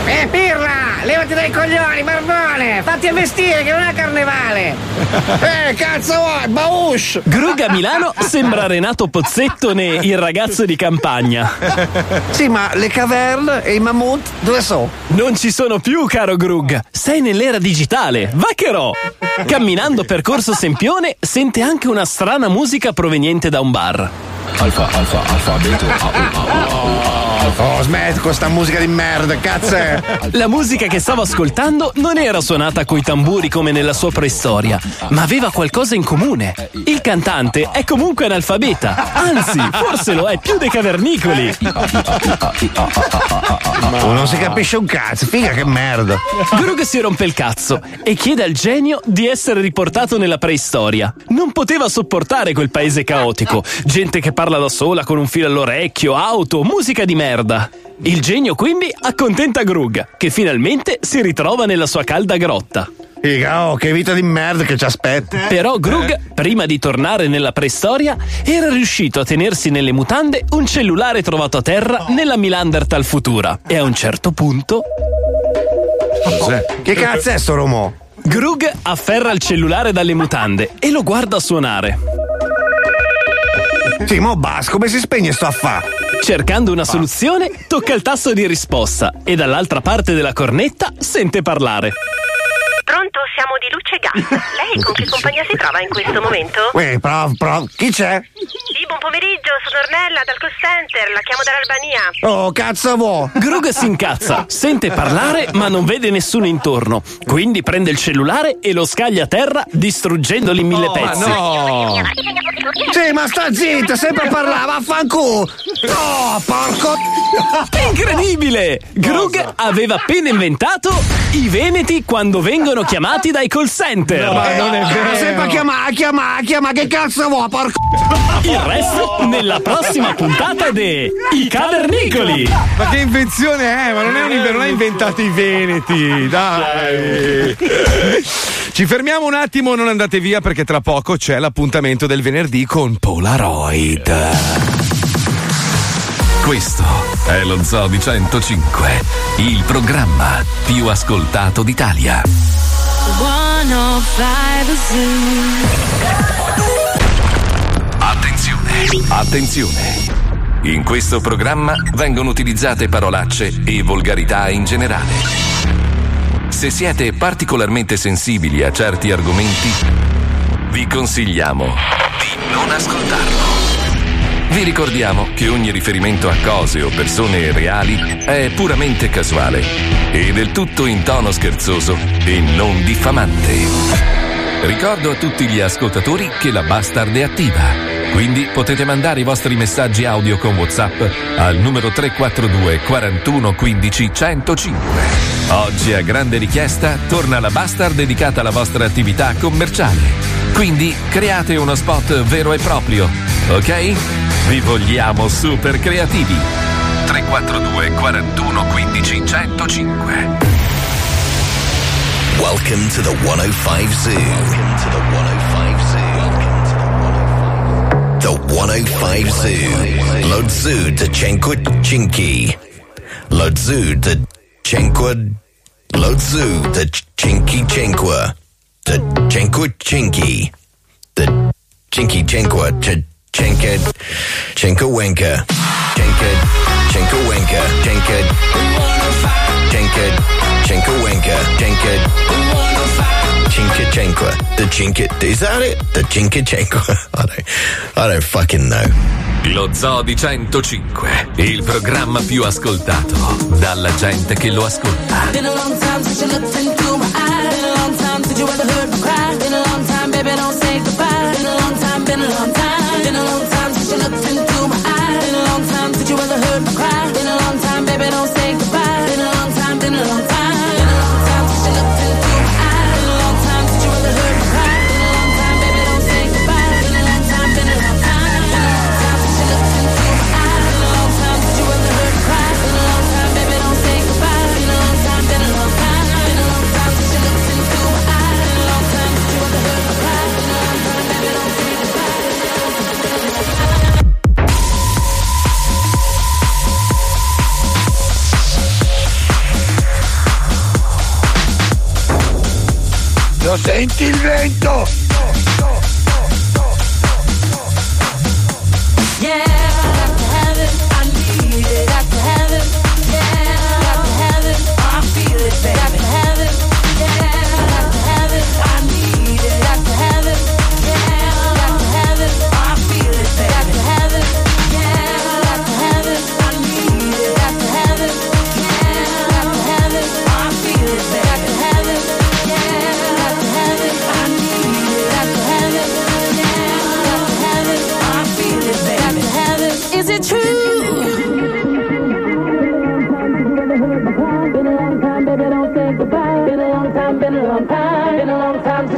Eh, pirla! Levati dai coglioni, barbone! Fatti a vestire che non è carnevale! Eh, cazzo vuoi, baush! Grug a Milano sembra Renato Pozzettone, il ragazzo di campagna. Sì, ma le caverne e i mammut dove sono? Non ci sono più, caro Grug. Sei nell'era digitale. Vaccherò. Camminando per Corso Sempione, sente anche una strana musica proveniente da un bar. Alpha, Alpha, Alpha, Beta, A, U, A, U, A, U, A, U. Oh, smetti con sta musica di merda, cazzo? La musica che stavo ascoltando non era suonata coi tamburi come nella sua preistoria, ma aveva qualcosa in comune. Il cantante è comunque analfabeta, anzi, forse lo è più dei cavernicoli. Oh, non si capisce un cazzo, figa che merda. Grug si rompe il cazzo e chiede al genio di essere riportato nella preistoria. Non poteva sopportare quel paese caotico, gente che parla da sola con un filo all'orecchio, auto, musica di merda. Il genio quindi accontenta Grug, che finalmente si ritrova nella sua calda grotta. Figa, oh, che vita di merda che ci aspetta. Però Grug, prima di tornare nella preistoria, era riuscito a tenersi nelle mutande un cellulare trovato a terra nella Milandertal futura. E a un certo punto. Che cazzo è sto romo? Grug afferra il cellulare dalle mutande e lo guarda suonare. Sì, mo basta, come si spegne sto affare? Cercando una soluzione, tocca il tasto di risposta e dall'altra parte della cornetta sente parlare. Pronto, siamo di Luce Gas. Lei con che compagnia si trova in questo momento? Uè, prof, prof, chi c'è? Sì, buon pomeriggio, sono Ornella dal call center, la chiamo dall'Albania. Oh, cazzo vuoi? Grug si incazza, sente parlare ma non vede nessuno intorno. Quindi prende il cellulare e lo scaglia a terra distruggendolo in mille pezzi. Sì, ma sta zitta, sempre parlava, vaffanculo! Oh, porco! Incredibile! Grug aveva appena inventato i veneti quando vengono chiamati dai call center. Eh, Sempre a chiamare, a chiamare, a chiamare, che cazzo vuoi, porco? Il resto nella prossima puntata de I Cavernicoli. Ma che invenzione è? Ma non, è un, non ha inventato i veneti, dai. Ci fermiamo un attimo, non andate via perché tra poco c'è l'appuntamento del venerdì con Polaroid. Questo è lo Zoo di 105, il programma più ascoltato d'Italia. 105 Attenzione, attenzione. In questo programma vengono utilizzate parolacce e volgarità in generale. Se siete particolarmente sensibili a certi argomenti, vi consigliamo di non ascoltarlo. Vi ricordiamo che ogni riferimento a cose o persone reali è puramente casuale e del tutto in tono scherzoso e non diffamante. Ricordo a tutti gli ascoltatori che la Bastard è attiva. Quindi potete mandare i vostri messaggi audio con WhatsApp al numero 342 41 15 105. Oggi a grande richiesta torna la Bastard dedicata alla vostra attività commerciale. Quindi create uno spot vero e proprio, ok? Vi vogliamo super creativi. 342 41 15 105. Welcome to the 105 Zoo. Welcome to the 105 Zoo. The 105 Zoo. Lodzu Tchenko Chinky. Cinque Lo Zoo, the Chinky Cinque, the Cinque Chinky, the Chinky Cinque, Cinque, Cinque Winka, Cinque, Cinque Winka, Cinque, Cinque, Cinque Winka, Cinque, Cinque Cinque, the Cinque, is that it? The Cinque Cinque? I don't, I don't fucking know. Lo Zoo di 105, il programma più ascoltato dalla gente che lo ascolta. Been a long time since you looked into my eyes. Been a long time since you ever heard me cry. Been a long time, baby, don't say senti il vento?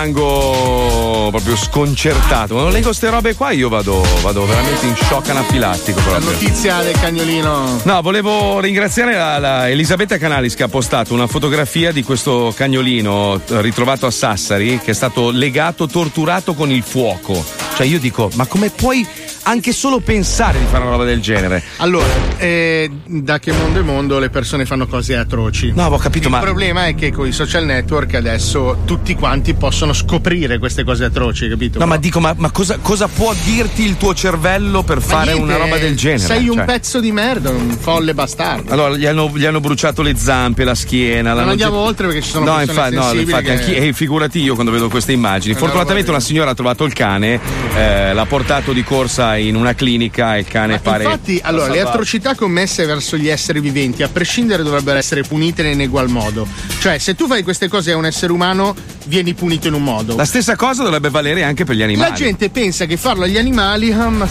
rimango proprio sconcertato. Quando leggo ste robe qua io vado, vado veramente in shock anafilattico. La Proprio. notizia del cagnolino. No, volevo ringraziare la, la Elisabetta Canalis che ha postato una fotografia di questo cagnolino eh, ritrovato a Sassari che è stato legato, torturato con il fuoco. Cioè io dico, ma come puoi anche solo pensare di fare una roba del genere? Allora, eh, da che mondo è mondo le persone fanno cose atroci. No, ho capito, Il ma- problema è che con i social network adesso tutti quanti possono scoprire queste cose atroci, capito? No, ma dico, ma, ma cosa, cosa può dirti il tuo cervello per Ma fare niente, una roba del genere? Sei un Cioè- pezzo di merda, un folle bastardo. Allora, gli hanno, gli hanno bruciato le zampe, la schiena. Non andiamo get- oltre perché ci sono no, persone infatti, no, infatti, che- eh, figurati io quando vedo queste immagini. Fortunatamente una signora ha trovato il cane, eh, l'ha portato di corsa in una clinica e il cane pare. Infatti, allora, le salvato. atrocità commesse verso gli esseri viventi, a prescindere, dovrebbero essere punite in egual modo. Cioè, se tu fai queste cose a un essere umano, vieni punito in un modo. La stessa cosa dovrebbe valere anche per gli animali. La gente pensa che farlo agli animali, ma-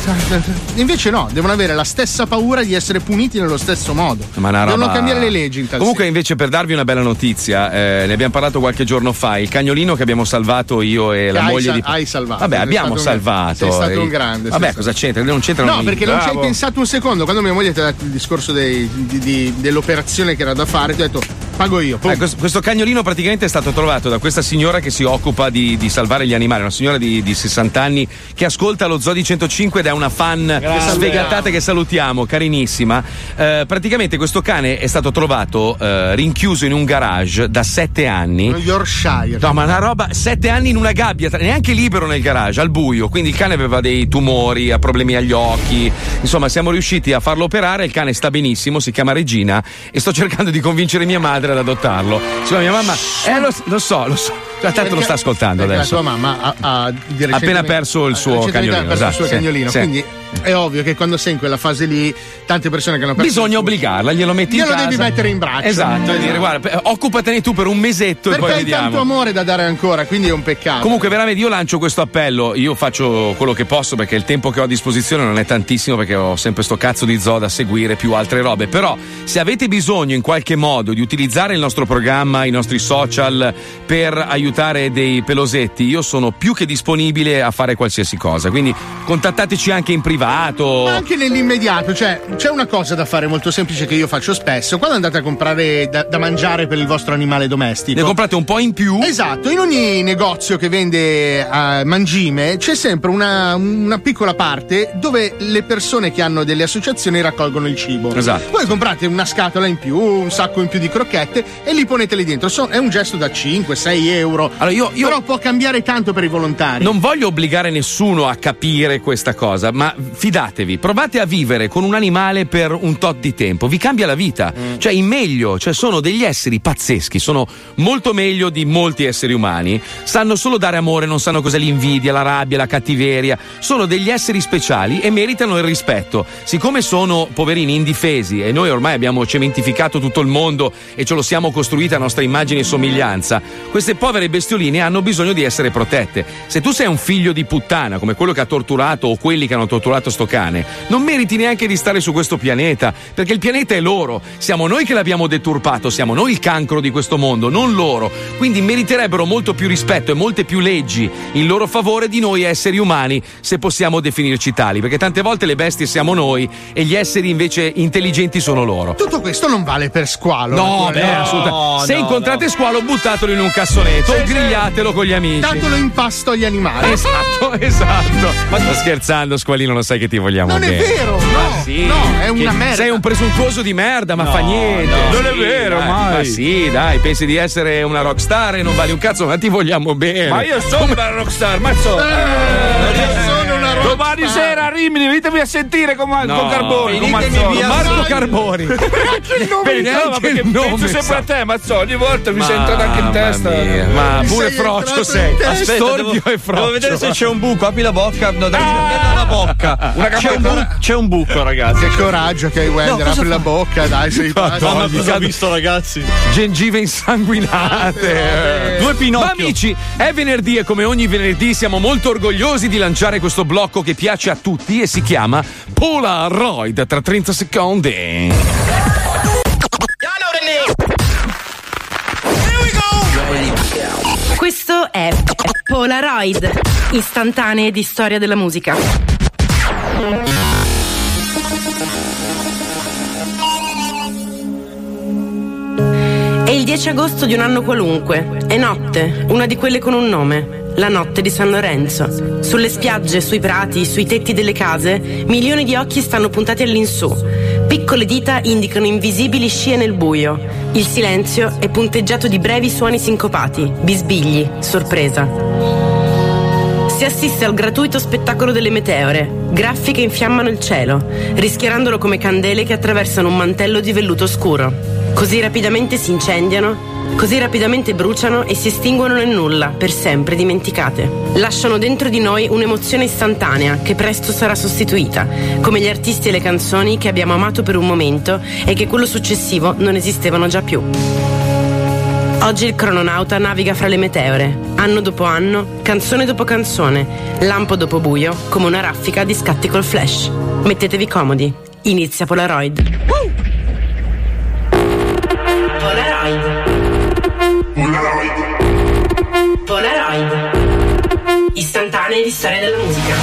invece no, devono avere la stessa paura di essere puniti nello stesso modo. Ma una devono roba- cambiare le leggi in tal Comunque, invece, per darvi una bella notizia, eh, ne abbiamo parlato qualche giorno fa. Il cagnolino che abbiamo salvato io e la hai moglie sa- di. hai salvato, Vabbè, abbiamo stato un- salvato. sei stato Eh, un grande, Vabbè, cosa c'entra? Non c'entra No, perché non ci hai Bravo. pensato un secondo. Quando mia moglie ti ha dato il discorso dei- di- di- dell'operazione che era da fare, ti ho detto pago io. Eh, questo, questo cagnolino praticamente è stato trovato da questa signora che si occupa di, di salvare gli animali, una signora di, di 60 anni che ascolta lo Zoo di 105 ed è una fan sfegatata che salutiamo, carinissima. Eh, praticamente questo cane è stato trovato eh, rinchiuso in un garage da 7 anni. Yorkshire. No, ma una roba, 7 anni in una gabbia, neanche libero nel garage, al buio. Quindi il cane aveva dei tumori, ha problemi agli occhi. Insomma, siamo riusciti a farlo operare. Il cane sta benissimo, si chiama Regina. E sto cercando di convincere mia madre ad adottarlo. Insomma, mia mamma, eh, lo, lo so, lo so. Cioè, tanto lo sta ascoltando Perché adesso. La tua mamma ha, ha appena perso il suo cagnolino, Ha perso il suo esatto, sì, cagnolino. sì. Quindi è ovvio che quando sei in quella fase lì, tante persone che hanno perso. Bisogna obbligarla, glielo metti in Glielo casa. devi mettere in braccio. Esatto, e dire guarda, occupatene tu per un mesetto e Perché poi hai vediamo. tanto amore da dare ancora, quindi è un peccato. Comunque, veramente io lancio questo appello. Io faccio quello che posso perché il tempo che ho a disposizione non è tantissimo perché ho sempre sto cazzo di zoo da seguire più altre robe. Però, se avete bisogno in qualche modo di utilizzare il nostro programma, i nostri social per aiutare dei pelosetti, io sono più che disponibile a fare qualsiasi cosa. Quindi contattateci anche in privato. Ma anche nell'immediato, cioè c'è una cosa da fare molto semplice che io faccio spesso. Quando andate a comprare da, da mangiare per il vostro animale domestico, Ne comprate un po' in più. Esatto, in ogni negozio che vende eh, mangime c'è sempre una, una piccola parte dove le persone che hanno delle associazioni raccolgono il cibo. Esatto. Voi comprate una scatola in più, un sacco in più di crocchette e li ponete lì dentro. So- è un gesto da 5-6 euro. Però può cambiare tanto per i volontari. Non voglio obbligare nessuno a capire questa cosa, ma fidatevi, provate a vivere con un animale per un tot di tempo, vi cambia la vita. Cioè, in meglio, cioè sono degli esseri pazzeschi, sono molto meglio di molti esseri umani, sanno solo dare amore, non sanno cos'è l'invidia, la rabbia, la cattiveria. Sono degli esseri speciali e meritano il rispetto. Siccome sono poverini indifesi e noi ormai abbiamo cementificato tutto il mondo e ce lo siamo costruita a nostra immagine e somiglianza, queste povere bestioline hanno bisogno di essere protette. Se tu sei un figlio di puttana come quello che ha torturato o quelli che hanno torturato sto cane, non meriti neanche di stare su questo pianeta, perché il pianeta è loro. Siamo noi che l'abbiamo deturpato, siamo noi il cancro di questo mondo, non loro. Quindi meriterebbero molto più rispetto e molte più leggi in loro favore di noi esseri umani, se possiamo definirci tali, perché tante volte le bestie siamo noi e gli esseri invece intelligenti sono loro. Tutto questo non vale per squalo. No, beh, assolutamente. Se incontrate squalo, buttatelo in un cassonetto o grigliatelo con gli amici. Datelo in pasto agli animali. Esatto, esatto. Ma sto scherzando, squalino, lo sai che ti vogliamo Non è bene. vero, no, Ma sì, no, è che una merda. Sei un presuntuoso di merda, ma No, fa niente. no. non è vero, dai, mai. Ma sì, dai, pensi di essere una rockstar e non vali un cazzo, ma ti vogliamo bene. Ma io sono una rockstar, mazzo! Domani sera a Rimini, venitemi a sentire con, No, con Carboni, con via Marco. Carboni. Neanche il nome no, perché il nome, penso sempre sa. a te, Mazzolo. Ogni volta mi sei entrato anche in testa. mia, ma pure Frocio sei. Aspetta, Storpio devo- e Froccio. devo vedere se c'è un buco, apri la bocca, no, dai, Ah! la bocca. C'è, un capocca- bu- c'è un buco, ragazzi. Che coraggio che hai, Wender. Apri la bocca, dai, sei Mamma, cosa ho visto, ragazzi? Gengive insanguinate. Due Pinocchio. Ma amici, è venerdì e come ogni venerdì siamo molto orgogliosi di lanciare questo blocco che piace a tutti e si chiama Polaroid tra 30 secondi. Questo è Polaroid, istantanee di storia della musica. È il 10 agosto di un anno qualunque. È notte, una di quelle con un nome. La notte di San Lorenzo. Sulle spiagge, sui prati, sui tetti delle case, milioni di occhi stanno puntati all'insù. Piccole dita indicano invisibili scie nel buio. Il silenzio è punteggiato di brevi suoni sincopati, bisbigli, sorpresa. Si assiste al gratuito spettacolo delle meteore, graffi che infiammano il cielo, rischiarandolo come candele che attraversano un mantello di velluto scuro. Così rapidamente si incendiano, così rapidamente bruciano e si estinguono nel nulla, per sempre dimenticate. Lasciano dentro di noi un'emozione istantanea che presto sarà sostituita, come gli artisti e le canzoni che abbiamo amato per un momento e che quello successivo non esistevano già più. Oggi il crononauta naviga fra le meteore, anno dopo anno, canzone dopo canzone, lampo dopo buio, come una raffica di scatti col flash. Mettetevi comodi. Inizia Polaroid. Polaroid. Polaroid. Istantanee di storia della musica.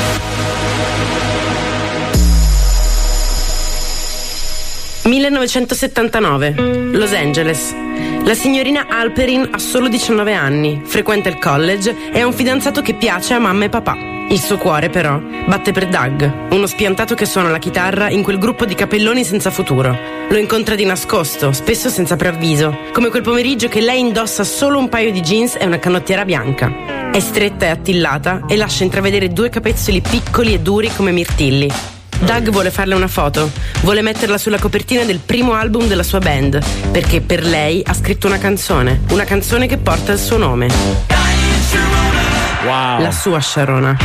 1979, Los Angeles. La signorina Alperin ha solo 19 anni, frequenta il college e ha un fidanzato che piace a mamma e papà. Il suo cuore, però, batte per Doug, uno spiantato che suona la chitarra in quel gruppo di capelloni senza futuro. Lo incontra di nascosto, spesso senza preavviso, come quel pomeriggio che lei indossa solo un paio di jeans e una canottiera bianca. È stretta e attillata e lascia intravedere due capezzoli piccoli e duri come mirtilli. Doug vuole farle una foto, vuole metterla sulla copertina del primo album della sua band, perché per lei ha scritto una canzone, una canzone che porta il suo nome. Wow. La sua Sharona.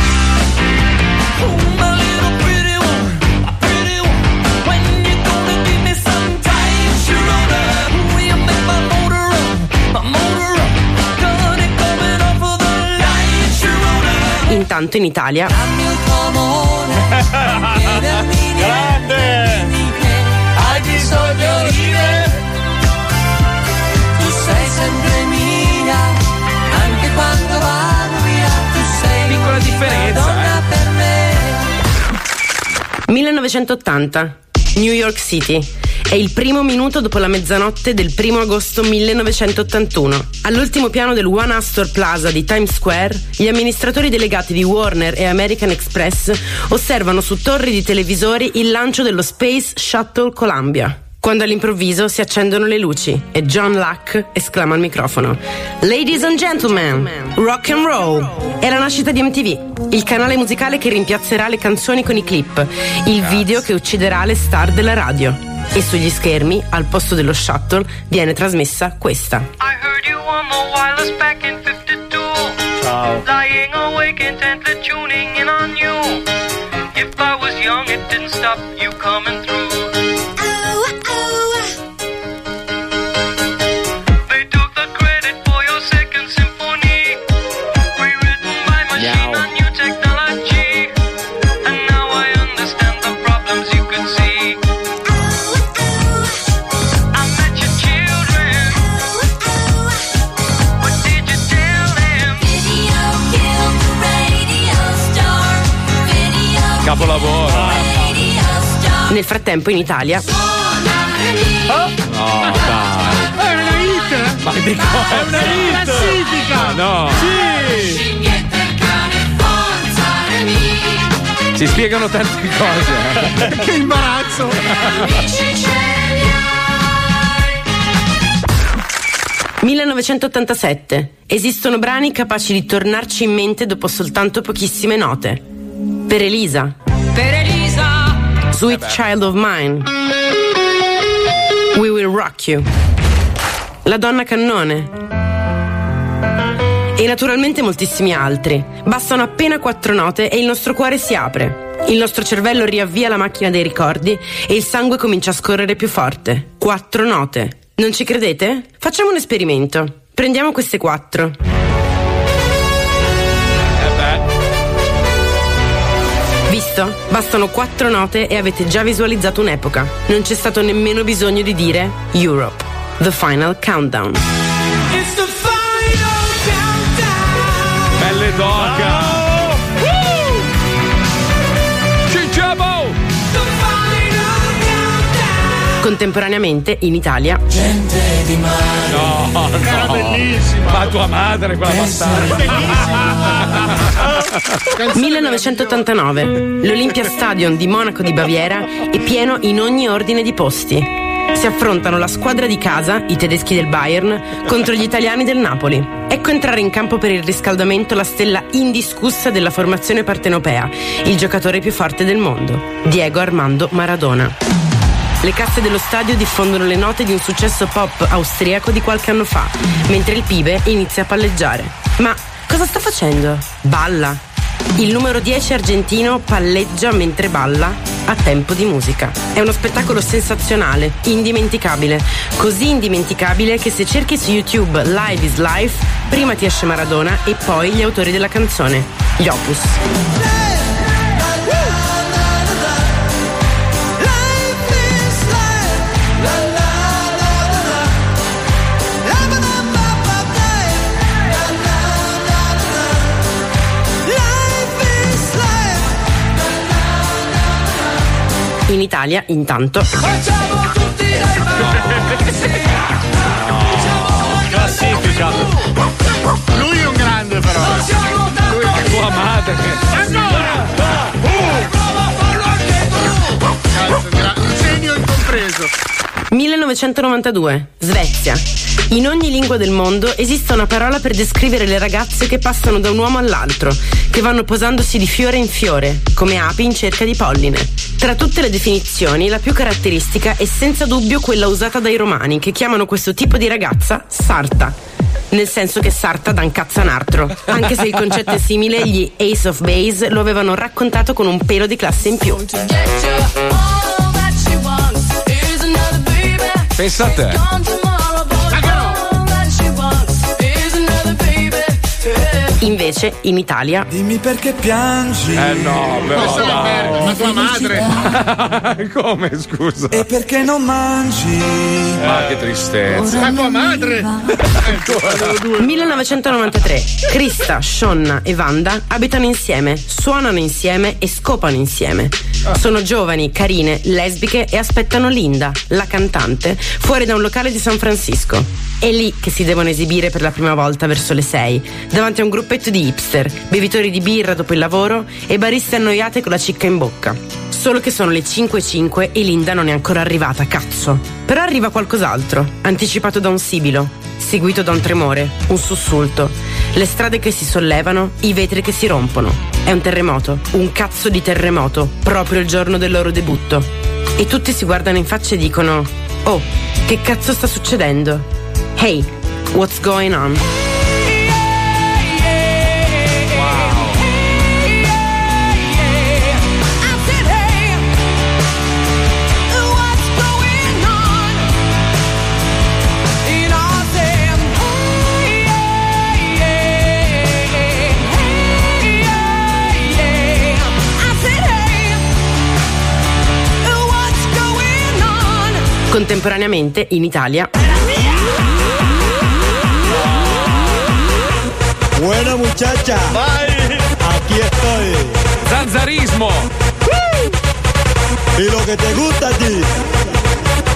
Intanto in Italia Grande! Hai bisogno di me Tu sei sempre mia, anche quando vado via, tu sei Piccola differenza, donna per me. 1980, New York City. È il primo minuto dopo la mezzanotte del 1 agosto 1981. All'ultimo piano del One Astor Plaza di Times Square, gli amministratori delegati di Warner e American Express osservano su torri di televisori il lancio dello Space Shuttle Columbia. Quando all'improvviso si accendono le luci e John Luck esclama al microfono: Ladies and gentlemen, rock and roll! È la nascita di MTV, il canale musicale che rimpiazzerà le canzoni con i clip, il video che ucciderà le star della radio. E sugli schermi, al posto dello shuttle, viene trasmessa questa. I heard you on the wireless back in 52 Lying awake intently tuning in on you. If I was young it didn't stop you coming through Capolavoro. Nel frattempo in Italia No, dai. È una hit! Ma di cosa? È una hit! Classifica! No. Sì! Si spiegano tante cose. che imbarazzo! 1987. Esistono brani capaci di tornarci in mente dopo soltanto pochissime note. Per Elisa. Per Elisa! Sweet Child of Mine. We Will Rock You. La donna cannone. E naturalmente moltissimi altri. Bastano appena quattro note e il nostro cuore si apre. Il nostro cervello riavvia la macchina dei ricordi e il sangue comincia a scorrere più forte. Quattro note. Non ci credete? Facciamo un esperimento. Prendiamo queste quattro. Visto? Bastano quattro note e avete già visualizzato un'epoca. Non c'è stato nemmeno bisogno di dire Europe. The Final Countdown. It's the final countdown Belle tocca. Contemporaneamente, in Italia, No, no. Era bellissima. Ma tua madre, quella bastarda. 1989, l'Olympia Stadium di Monaco di Baviera è pieno in ogni ordine di posti. Si affrontano la squadra di casa, i tedeschi del Bayern, contro gli italiani del Napoli. Ecco entrare in campo per il riscaldamento la stella indiscussa della formazione partenopea, il giocatore più forte del mondo, Diego Armando Maradona. Le casse dello stadio diffondono le note di un successo pop austriaco di qualche anno fa, mentre il pibe inizia a palleggiare. Ma cosa sta facendo? Balla. Il numero 10 argentino palleggia mentre balla a tempo di musica. È uno spettacolo sensazionale, indimenticabile. Così indimenticabile che se cerchi su YouTube Live is Life, prima ti esce Maradona e poi gli autori della canzone, gli Opus. In Italia, intanto, Classifica. Lui è un grande però. Lui è Tua madre. Cazzo, gra- un genio incompreso. 1992, Svezia. In ogni lingua del mondo esiste una parola per descrivere le ragazze che passano da un uomo all'altro, che vanno posandosi di fiore in fiore, come api in cerca di polline. Tra tutte le definizioni, la più caratteristica è senza dubbio quella usata dai romani, che chiamano questo tipo di ragazza sarta. Nel senso che sarta da un cazzo a un altro. Anche se il concetto è simile, gli Ace of Base lo avevano raccontato con un pelo di classe in più. Pensa Invece, in Italia, Dimmi perché piangi. Eh no, però. Questa dai. merda, ma tua madre. Come scusa? E perché non mangi? Ma che tristezza. Ma tua madre. 1993. Krista, Shonna e Wanda abitano insieme, suonano insieme e scopano insieme. Sono giovani, carine, lesbiche e aspettano Linda, la cantante, fuori da un locale di San Francisco. È lì che si devono esibire per la prima volta verso le 6, davanti a un gruppetto di hipster, bevitori di birra dopo il lavoro e bariste annoiate con la cicca in bocca. Solo che sono le 5.05 e Linda non è ancora arrivata, cazzo. Però arriva qualcos'altro, anticipato da un sibilo, seguito da un tremore, un sussulto, le strade che si sollevano, i vetri che si rompono. È un terremoto, un cazzo di terremoto, proprio il giorno del loro debutto. E tutti si guardano in faccia e dicono: Oh, che cazzo sta succedendo? Hey, what's going on? Contemporaneamente in Italia Buena muchacha. Aquí estoy. Zanzarismo. Y lo que te gusta a ti.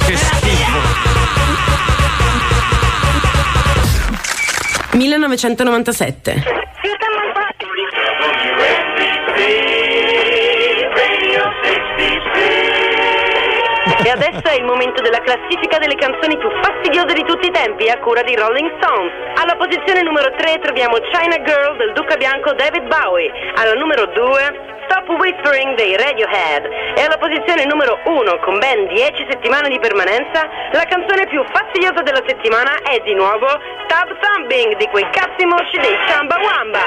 Che schifo. 1997. E adesso è il momento della classifica delle canzoni più fastidiose di tutti i tempi a cura di Rolling Stones. Alla posizione numero 3 troviamo China Girl del Duca Bianco David Bowie. Alla numero 2 Stop Whispering dei Radiohead. E alla posizione numero 1 con ben 10 settimane di permanenza, la canzone più fastidiosa della settimana è di nuovo Stop Thumping di quei cazzi mosci dei Chamba Wamba.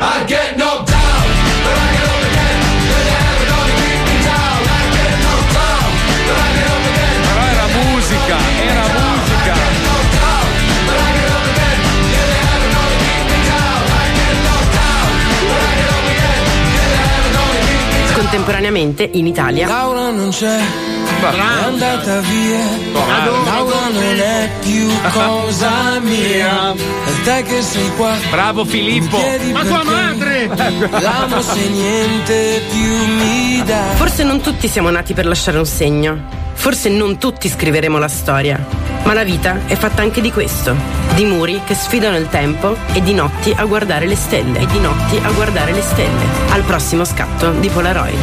I get knocked contemporaneamente in Italia. Laura non c'è, Bravo. è andata via. Bravo. Laura non è più cosa mia. È te che sei qua. Bravo Filippo. Ma tua madre! L'amo se niente più mi dà. Forse non tutti siamo nati per lasciare un segno. Forse non tutti scriveremo la storia. Ma la vita è fatta anche di questo. Di muri che sfidano il tempo e di notti a guardare le stelle. E di notti a guardare le stelle. Al prossimo scatto di Polaroid.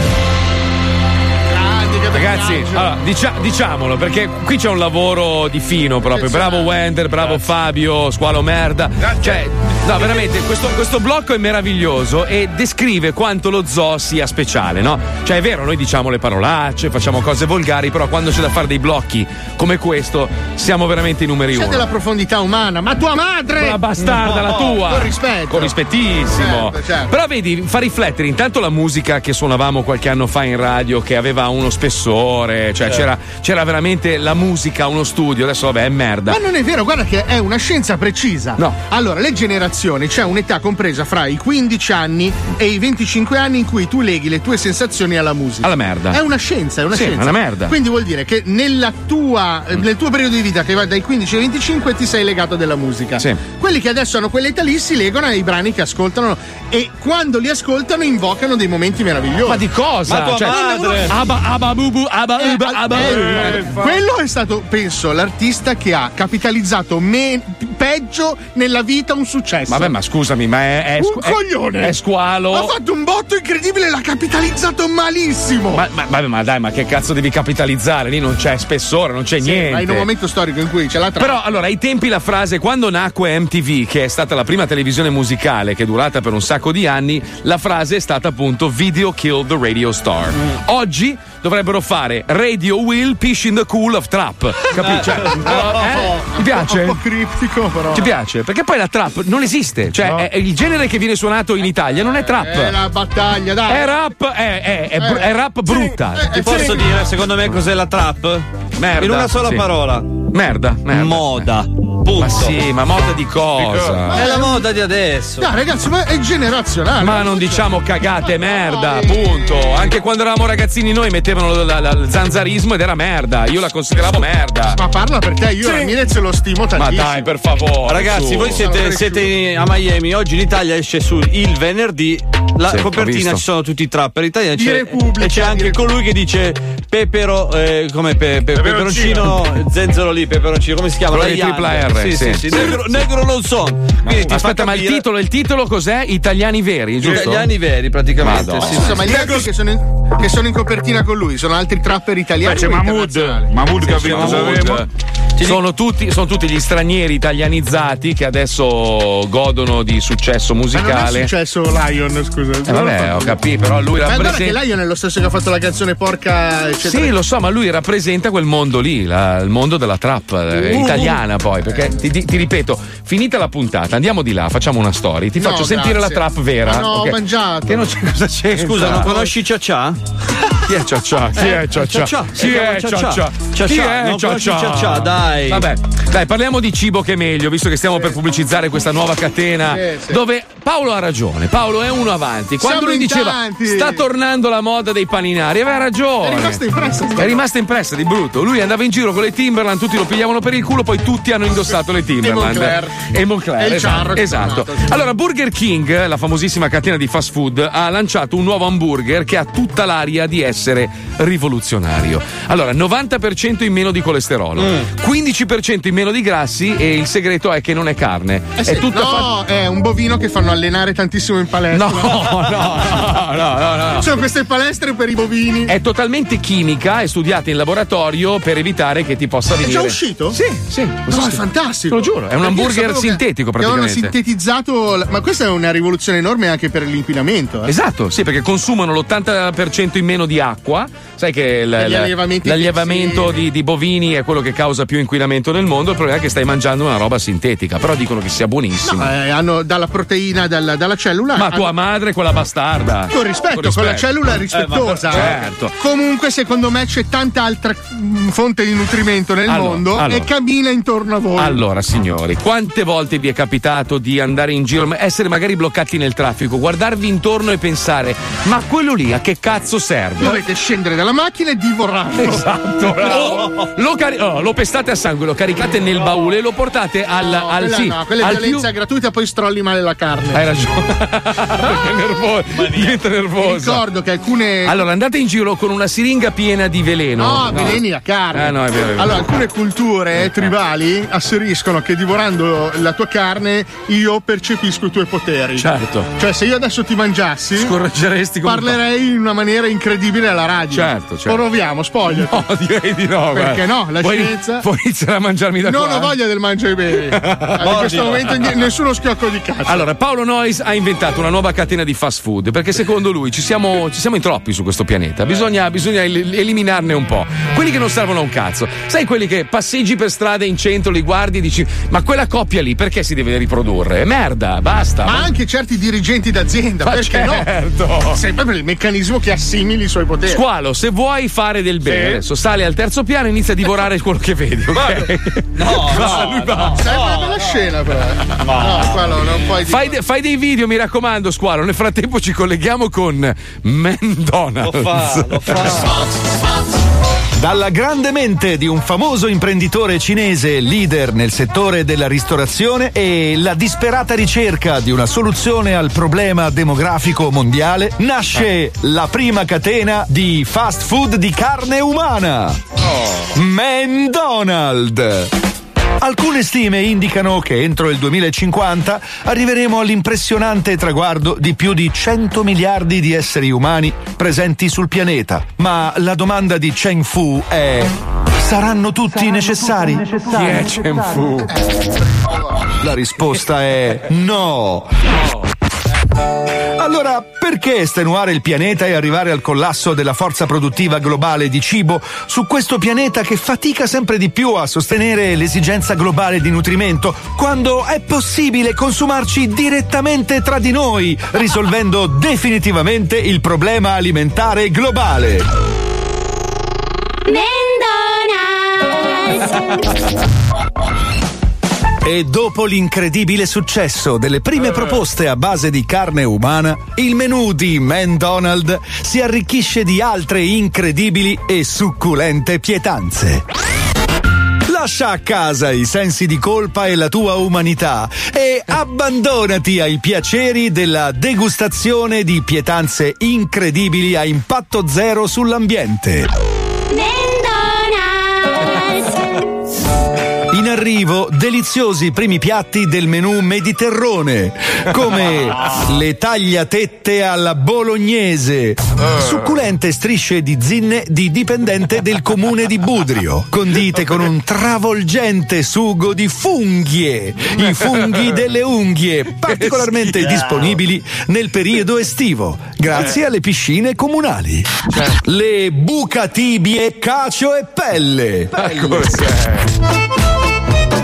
Ragazzi, allora, dicia- diciamolo perché qui c'è un lavoro di fino proprio. Bravo Wender, bravo Fabio, squalo merda. Cioè, no, veramente, questo, questo blocco è meraviglioso e descrive quanto lo zoo sia speciale, no? Cioè, è vero, noi diciamo le parolacce, facciamo cose volgari, però quando c'è da fare dei blocchi come questo, siamo veramente i numeri C'è uno. della profondità umana, ma tua madre! La bastarda, la No, tua! Con rispetto. Con rispettissimo. Certo, certo. Però vedi, fa riflettere intanto la musica che suonavamo qualche anno fa in radio, che aveva uno spessore, cioè Certo. c'era, c'era veramente la musica, uno studio, adesso vabbè è merda. Ma non è vero, guarda che è una scienza precisa. No. Allora, le generazioni, c'è un'età compresa fra i 15 anni e i 25 anni in cui tu leghi le tue sensazioni alla musica. Alla merda. È una scienza, è una Sì, scienza. è una merda. Quindi vuol dire che nella tua, eh, nel tuo periodo di vita, che va dai 15 ai 25, ti sei legato della musica. Sì. Quelli che adesso hanno quell'età lì si legano ai brani che ascoltano e quando li ascoltano invocano dei momenti meravigliosi. Ma di cosa? Ma tua Cioè, madre! Abba, abba, bubu, abba, Eh, uba, abba, eh, uba. quello è stato, penso, l'artista che ha capitalizzato me- peggio nella vita un successo. Vabbè, ma scusami, ma è, è, un è- coglione! È squalo. Ha fatto un botto incredibile, l'ha capitalizzato malissimo! Ma, ma, vabbè, ma dai, ma che cazzo devi capitalizzare? Lì non c'è spessore, non c'è Sì, niente. ma in un momento storico in cui c'è la trama. Però allora ai tempi la frase quando nacque MTV, che è stata la prima televisione musicale che è durata per un sacco di anni, la frase è stata appunto Video Kill the Radio Star. Mm. Oggi dovrebbero fare Radio Will Pish in the Cool of Trap. Capisci? Cioè, eh? Ti piace? Un po' criptico, però. Ti piace? Perché poi la trap non esiste. Cioè, è- è il genere che viene suonato in Italia non è trap. È la battaglia, dai. È rap, è, è- è br- Eh, è rap brutta. sì, Ti eh, posso sì. dire, secondo me, cos'è la trap? Merda, In una sola sì. parola. Merda, merda. Moda. Punto. Ma sì, ma moda di cosa? È la moda di adesso. Dai, ragazzi, ma è generazionale. Ma non diciamo cagate, merda, punto. Anche quando eravamo ragazzini noi mettevano la- la- il zanzarismo ed era merda. Io la consideravo merda. Ma parla per te, io Ramirez lo stimo Ma tantissimo. dai, per favore. Ragazzi, su. voi siete, siete a Miami. Oggi in Italia esce su il venerdì. La Sì, copertina ci sono tutti i trapper italiani. C'è- e c'è anche colui che dice Pepero. Eh, come pe- pe- peperoncino, zenzero lì, peperoncino. Come si chiama? Quello di tripla R, Sì, sì, sì. sì. Negro, negro non so. Quindi ti fa Aspetta, ma il titolo, il titolo cos'è? Italiani veri, giusto? Italiani veri, praticamente. Madonna. sì, Scusa, sì. ma gli altri che sono, in, che sono in copertina con lui sono altri trapper italiani. Beh, c'è Mahmood. Mahmood che ha vinto. Sono tutti, sono tutti gli stranieri italianizzati che adesso godono di successo Ma non è musicale. successo Lion, scusa. Eh, vabbè, ho capito, però lui Ma guarda che rappresenta. Lion è lo stesso che ha fatto la canzone porca, eccetera. Sì, lo so, ma lui rappresenta quel mondo lì, la- il mondo della trap eh, Uh. italiana poi. Perché ti, ti- ti ripeto, finita la puntata, andiamo di là, facciamo una storia. Ti No, faccio sentire grazie. la trap vera. Ma no, ho ok? mangiato. Che non c'è cosa c'è. Scusa, non conosci Ciaccia? Chi è Ciaccia? Chi è Ciaccia? Ciaccia. Chi Si è. Ciaccia? Ciaccia. Chi è Ciaccia? Ciaccia, dai. Vabbè, dai, parliamo di cibo che è meglio, visto che stiamo per pubblicizzare questa nuova catena. Sì, sì. Dove Paolo ha ragione. Paolo è uno avanti. Quando Siamo lui diceva tanti. sta tornando la moda dei paninari, aveva ragione. È rimasta impressa È rimasta impressa di brutto. Lui andava in giro con le Timberland, tutti lo pigliavano per il culo, poi tutti hanno indossato le Timberland. Moncler. E Moncler. E esatto. Esatto. Allora, Burger King, la famosissima catena di fast food, ha lanciato un nuovo hamburger che ha tutta l'aria di essere rivoluzionario. Allora, 90% in meno di colesterolo, Mm. 15% in meno di grassi e il segreto è che non è carne. Eh sì, è tutta no, fatta. è un bovino che fanno allenare tantissimo in palestra. No, no, no, no, no, no. Sono queste palestre per i bovini. È totalmente chimica, è studiata in laboratorio per evitare che ti possa venire. Già uscito? Sì, sì. No, è fantastico. Te lo giuro, è un hamburger sintetico che praticamente. sintetizzato. la- Ma questa è una rivoluzione enorme anche per l'inquinamento. Eh? Esatto, sì, perché consumano l'80% in meno di acqua. Sai che il- allevamenti l'allevamento di, di bovini è quello che causa più inquinamento nel mondo. Il problema è che stai mangiando una roba sintetica, però dicono che sia buonissima. No, eh, hanno dalla proteina dalla, dalla cellula. Ma hanno- tua madre, quella bastarda. Con rispetto, con, la cellula rispettosa. Eh, certo. Comunque, secondo me, c'è tanta altra mm, fonte di nutrimento nel Allora, mondo allora. e cammina intorno a voi. Allora, signori, quante volte vi è capitato di andare in giro, essere magari bloccati nel traffico, guardarvi intorno e pensare: ma quello lì a che cazzo serve? Dovete scendere dalla macchina e divorarlo. Esatto. O lo, cari- oh, lo pestate a sangue, lo caricate nel baule e lo portate al. al Quella sì, no, quella è violenza gratuita, poi strolli male la carne. Hai ragione. Perché è nervoso. Diventa nervoso. Ricordo che alcune. Allora, andate in giro con una siringa piena di veleno. No, veleni la carne. Eh, no, è vero, è vero. Allora, alcune culture tribali asseriscono che divorando la tua carne io percepisco i tuoi poteri. Certo. Cioè, se io adesso ti mangiassi, Scorreggeresti come parlerei in una maniera incredibile alla radio. Certo, certo. Proviamo, spoiler. No, direi di no. Perché guarda. no? La Puoi- scienza. Puoi iniziare a mangiarmi da non qua. ho voglia del mangia e bevi. Eh, in questo momento nessuno schiocco di cazzo. Allora, Paolo Noyes ha inventato una nuova catena di fast food perché secondo lui ci siamo, ci siamo in troppi su questo pianeta. Bisogna, bisogna el- eliminarne un po'. Quelli che non servono a un cazzo. Sai quelli che passeggi per strada in centro, li guardi e dici: Ma quella coppia lì perché si deve riprodurre? È merda, basta. Ma anche certi dirigenti d'azienda, Ma perché certo. no? Sempre per il meccanismo che assimili i suoi poteri. Squalo, se vuoi fare del bene, adesso sali al terzo piano e inizia a divorare quello che vedi, ok? No, no, lui va. Sai una bella scena, però. No, quello non puoi. Fai, de- fai dei video, mi raccomando, squalo. Nel frattempo ci colleghiamo con McDonald's. Dalla grande mente di un famoso imprenditore cinese leader nel settore della ristorazione e la disperata ricerca di una soluzione al problema demografico mondiale, nasce la prima catena di fast food di carne umana. McDonald's. Alcune stime indicano che entro il 2050 arriveremo all'impressionante traguardo di più di 100 miliardi di esseri umani presenti sul pianeta. Ma la domanda di Cheng Fu è: saranno tutti necessari? Chi è Chen Fu? La risposta è no. Allora, perché estenuare il pianeta e arrivare al collasso della forza produttiva globale di cibo su questo pianeta che fatica sempre di più a sostenere l'esigenza globale di nutrimento, quando è possibile consumarci direttamente tra di noi, risolvendo definitivamente il problema alimentare globale? E dopo l'incredibile successo delle prime proposte a base di carne umana, il menù di McDonald's si arricchisce di altre incredibili e succulente pietanze. Lascia a casa i sensi di colpa e la tua umanità e abbandonati ai piaceri della degustazione di pietanze incredibili a impatto zero sull'ambiente. Arrivo deliziosi primi piatti del menù mediterrone, come le tagliatette alla bolognese, succulente strisce di zinne di dipendente del comune di Budrio, condite con un travolgente sugo di funghie, i funghi delle unghie, particolarmente disponibili nel periodo estivo, grazie alle piscine comunali. Le bucatibie cacio e pelle.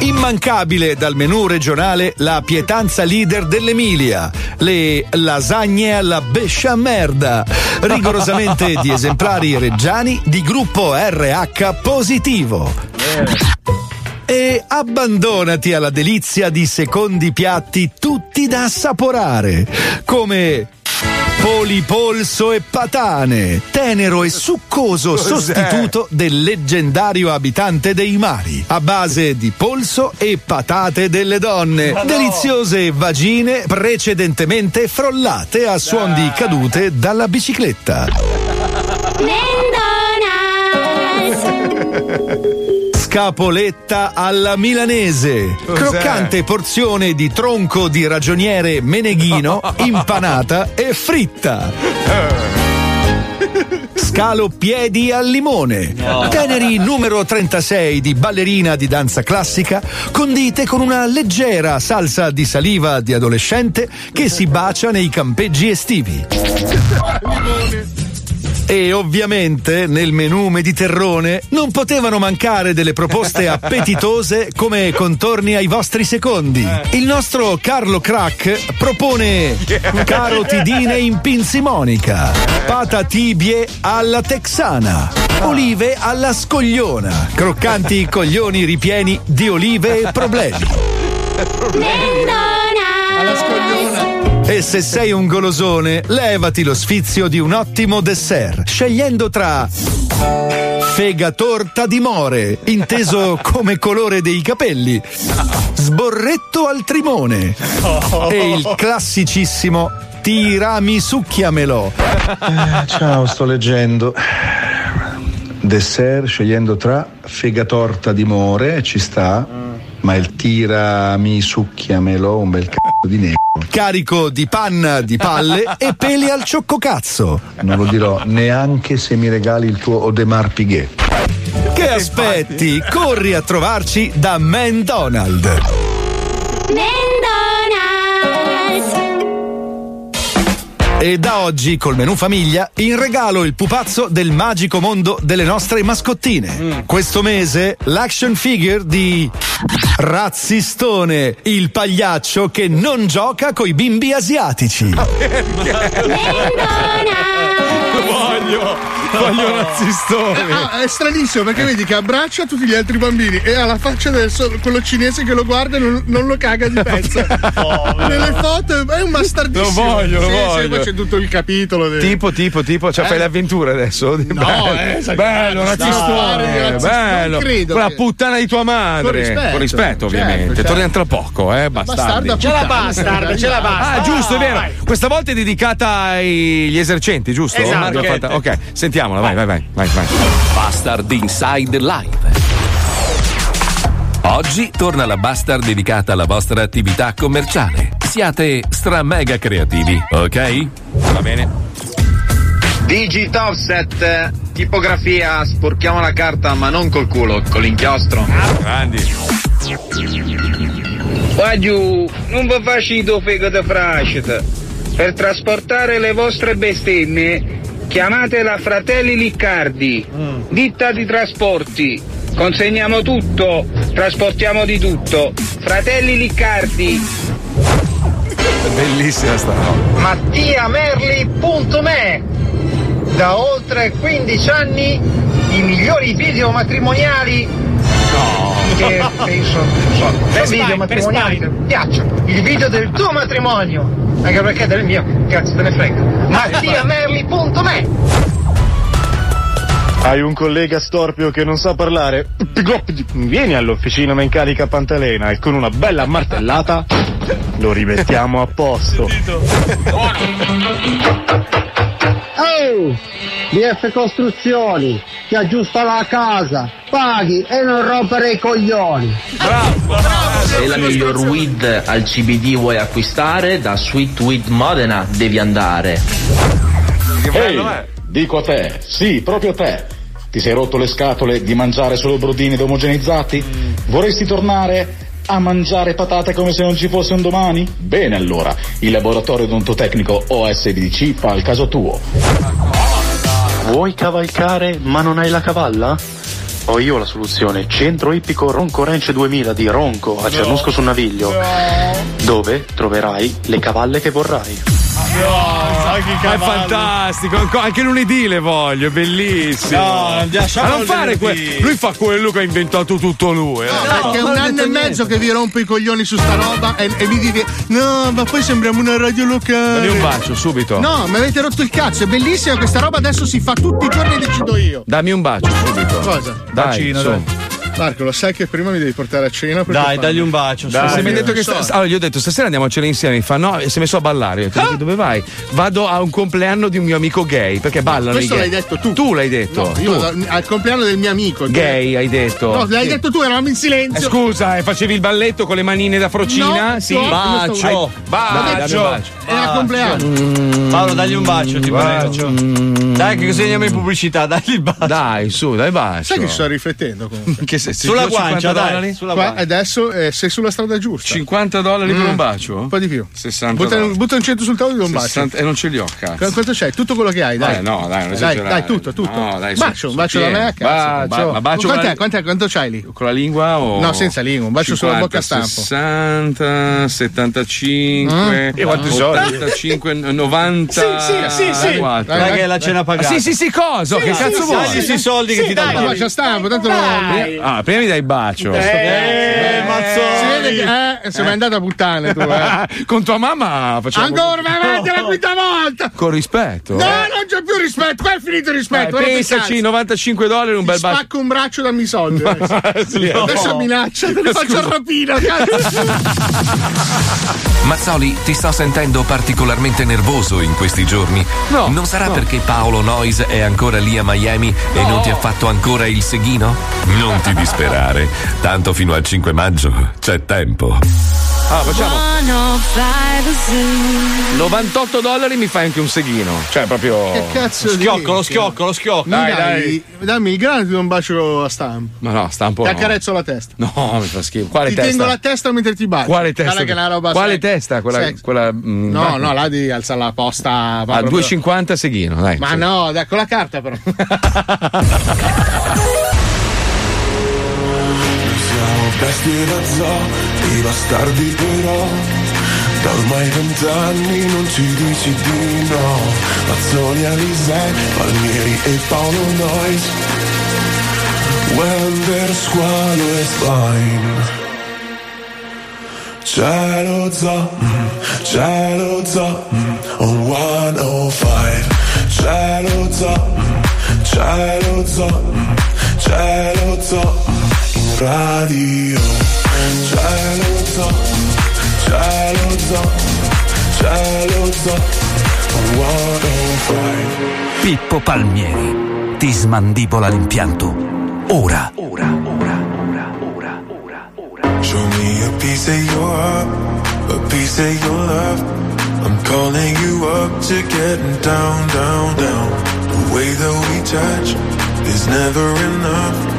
Immancabile dal menù regionale la pietanza leader dell'Emilia, le lasagne alla besciamerda, rigorosamente di esemplari reggiani di gruppo RH positivo. E abbandonati alla delizia di secondi piatti tutti da assaporare, come polipolso e patane, tenero e succoso Cos'è? sostituto del leggendario abitante dei mari, a base di polso e patate delle donne, no! deliziose vagine precedentemente frollate a suon di cadute dalla bicicletta. Scapoletta alla milanese. Croccante porzione di tronco di ragioniere meneghino, impanata e fritta. Scalo piedi al limone. No. Teneri numero 36 di ballerina di danza classica, condite con una leggera salsa di saliva di adolescente che si bacia nei campeggi estivi. E ovviamente nel menù mediterrone non potevano mancare delle proposte appetitose come contorni ai vostri secondi. Il nostro Carlo Crack propone carotidine in pinzimonica, patatibie alla texana, olive alla scogliona, croccanti coglioni ripieni di olive e problemi. Alla scogliona. E se sei un golosone, levati lo sfizio di un ottimo dessert, scegliendo tra fegatorta di more, inteso come colore dei capelli, sborretto al trimone e il classicissimo tiramisucchiamelo. Eh, Ciao, sto leggendo. Dessert scegliendo tra fegatorta di more, ci sta, ma il tirami succhiamelo, un bel cazzo di nero. Carico di panna di palle e peli al cioccocazzo. Non lo dirò neanche se mi regali il tuo Odemar Piguet. Che aspetti? Corri a trovarci da Man E da oggi col menù famiglia in regalo il pupazzo del magico mondo delle nostre mascottine. Questo mese l'action figure di Razzistone, il pagliaccio che non gioca coi bimbi asiatici. Lo voglio, voglio razzistone. Ah, è stranissimo perché vedi che abbraccia tutti gli altri bambini e ha la faccia del so- quello cinese che lo guarda e non, non lo caga di pezza. Nelle foto è un bastardissimo. Lo voglio, lo Sì, sì, voglio. poi c'è tutto il capitolo. del- Tipo, tipo, tipo, cioè Eh. fai le avventure adesso? bello, eh, bello, no, razzistone, bello. non credo Quella che- puttana di tua madre. Con rispetto, Con rispetto, ovviamente. certo, certo. Torniamo tra poco, eh, bastardi. Bastarda Ce la puttana. bastard, ce la basta. Ah, giusto, è vero. Vai. Questa volta è dedicata agli esercenti, giusto? Esatto. Ok, sentiamola, vai, vai, vai, vai, vai. Bastard Inside Live. Oggi torna la Bastard dedicata alla vostra attività commerciale. Siate stra mega creativi, ok? Va bene? Digit offset, tipografia, sporchiamo la carta ma non col culo, con l'inchiostro. Grandi. Qua giù, non vi faccio fegato frascita. Per trasportare le vostre bestemmie, chiamate la Fratelli Liccardi, ditta di trasporti. Consegniamo tutto, trasportiamo di tutto. Fratelli Liccardi. Bellissima sta roba. MattiaMerli.me Da oltre 15 anni i migliori video matrimoniali che penso so, Per video spy, matrimoniali piacciono. Il video del tuo matrimonio, anche perché del mio, cazzo te ne frega. MattiaMerli.me Hai un collega storpio che non sa parlare? Vieni all'officina meccanica Pantalena e con una bella martellata lo rimettiamo a posto. Oh! BF Costruzioni, ti aggiusta la casa, paghi e non rompere i coglioni. Se la miglior weed al CBD vuoi acquistare, da Sweet Weed Modena devi andare. Ehi, dico a te, sì, proprio a te. Ti sei rotto le scatole di mangiare solo brodini ed omogenizzati? Vorresti tornare a mangiare patate come se non ci fosse un domani? Bene allora, il laboratorio odontotecnico OSBDC fa il caso tuo. Vuoi cavalcare ma non hai la cavalla? Ho io la soluzione. Centro ippico Ronco Ranch 2000 di Ronco a Cernusco sul Naviglio. Dove troverai le cavalle che vorrai. Ma è fantastico, anche lunedì le voglio, è bellissimo. No, lasciamo Ma non fare que- lui fa quello che ha inventato tutto lui. eh. Perché è un anno e mezzo che vi rompo i coglioni su sta roba e, e mi dite no ma poi sembriamo una radio locale Dammi un bacio subito. no mi avete rotto il cazzo è bellissima questa roba adesso si fa tutti i giorni e decido io Dammi un bacio subito. Cosa? Dai, Bacino, dai. Marco lo sai che prima mi devi portare a cena Dai, fa- dagli un bacio. Dai, se mi detto che sta- allora, gli ho detto stasera andiamo a cena insieme. Mi fa no, e si è messo a ballare. Io ho detto, dove vai? Vado a un compleanno di un mio amico gay. Perché ballano questo i gay. l'hai detto tu Tu l'hai detto. No, tu. io vado al compleanno del mio amico il Gay, hai detto. no l'hai Sì. detto tu eravamo in Eh, silenzio scusa, eh, facevi il balletto con le manine da frocina? No, sì. no, bacio. io stavo- Vai, dammi un bacio. era compleanno Mm. Paolo, dagli un bacio, ti prego. Dai, che così andiamo in pubblicità, dagli il bacio. Dai, su, dai bacio. sai che sto riflettendo comunque Che se- se ti Sulla 50 guancia, dai, dollari? sulla Qua, guancia. adesso eh, sei sulla strada giusta. 50 dollari per Mm. un bacio? Un po' di più. 60 Butta, butta un centro sul tavolo e un bacio. 60 E non ce li ho, cazzo. Qu- Quanto c'hai? Tutto quello che hai, dai. Dai, no, dai, non dai, esagerare. dai, tutto, tutto. No, dai, su- bacio, un su bacio da me, a cazzo. Bacio. Ma bacio Quant'è? la- Quant'è? Quanto c'hai lì? Con la lingua o. No, senza lingua, un bacio sulla bocca a stampo. 60, 75, Mm. E quanti soldi? 85, 90. Sì, sì, sì, sì. quattro. Dai, che è la cena pagata. Ah, sì, sì, sì, cosa? Sì, che sì, cazzo sì, vuoi? sì, sti soldi che ti Dai, danno. un bacio a stampo, tanto Dai. Prima mi dai il bacio. Eh, Si vede che eh, sei mai andata a puttane tu, eh. Con tua mamma facciamo. Ancora, vai avanti la quinta volta! Con rispetto. No, non c'è più rispetto, qua è finito il rispetto. Che pensaci, cazzo. 95 dollari un bel Ti bacio. spacco un braccio i soldi. adesso. Sì, no. Adesso minaccia, te ne faccio cazzo. Mazzoli, ti sto sentendo particolarmente nervoso in questi giorni. No, non sarà no. perché Paolo Noyes è ancora lì a Miami e non ti ha fatto ancora il seghino? Non ti disperare, tanto fino al 5 maggio c'è tempo. Ah, facciamo 98 dollari mi fai anche un seghino. Cioè, proprio. Che cazzo Schiocco, lo dici? schiocco, lo schiocco. Mi Dai, dai, dammi il grano e ti do un bacio a stampo. Ma no, sta un po'. Ti no. accarezzo la testa. No, mi fa schifo. Quale ti testa? tengo la testa mentre ti bacio. Quale testa? Guarda che è una roba Quale sex- testa? Quella. quella mm, No, va- no, là di alza la posta. A va proprio- 2,50 seghino, dai. Ma sì. no, dai, con la carta però. Bestie da zoo, i bastardi però Da ormai vent'anni non ci dici di no. Mazzoni, Alisei, Palmieri e Paolo Noyes When der squalo is fine Cielo zoo, mm, cielo zoo, mm, on 105 Cielo zoo, mm, cielo zoo, mm, cielo zoo radio Cielo zoo, mm, cielo zoo, mm, cielo zoo on 105 Pippo Palmieri ti smandibola l'impianto. Ora. Show me a piece of your heart, a piece of your love. I'm calling you up to getting down, down, down. The way that we touch is never enough.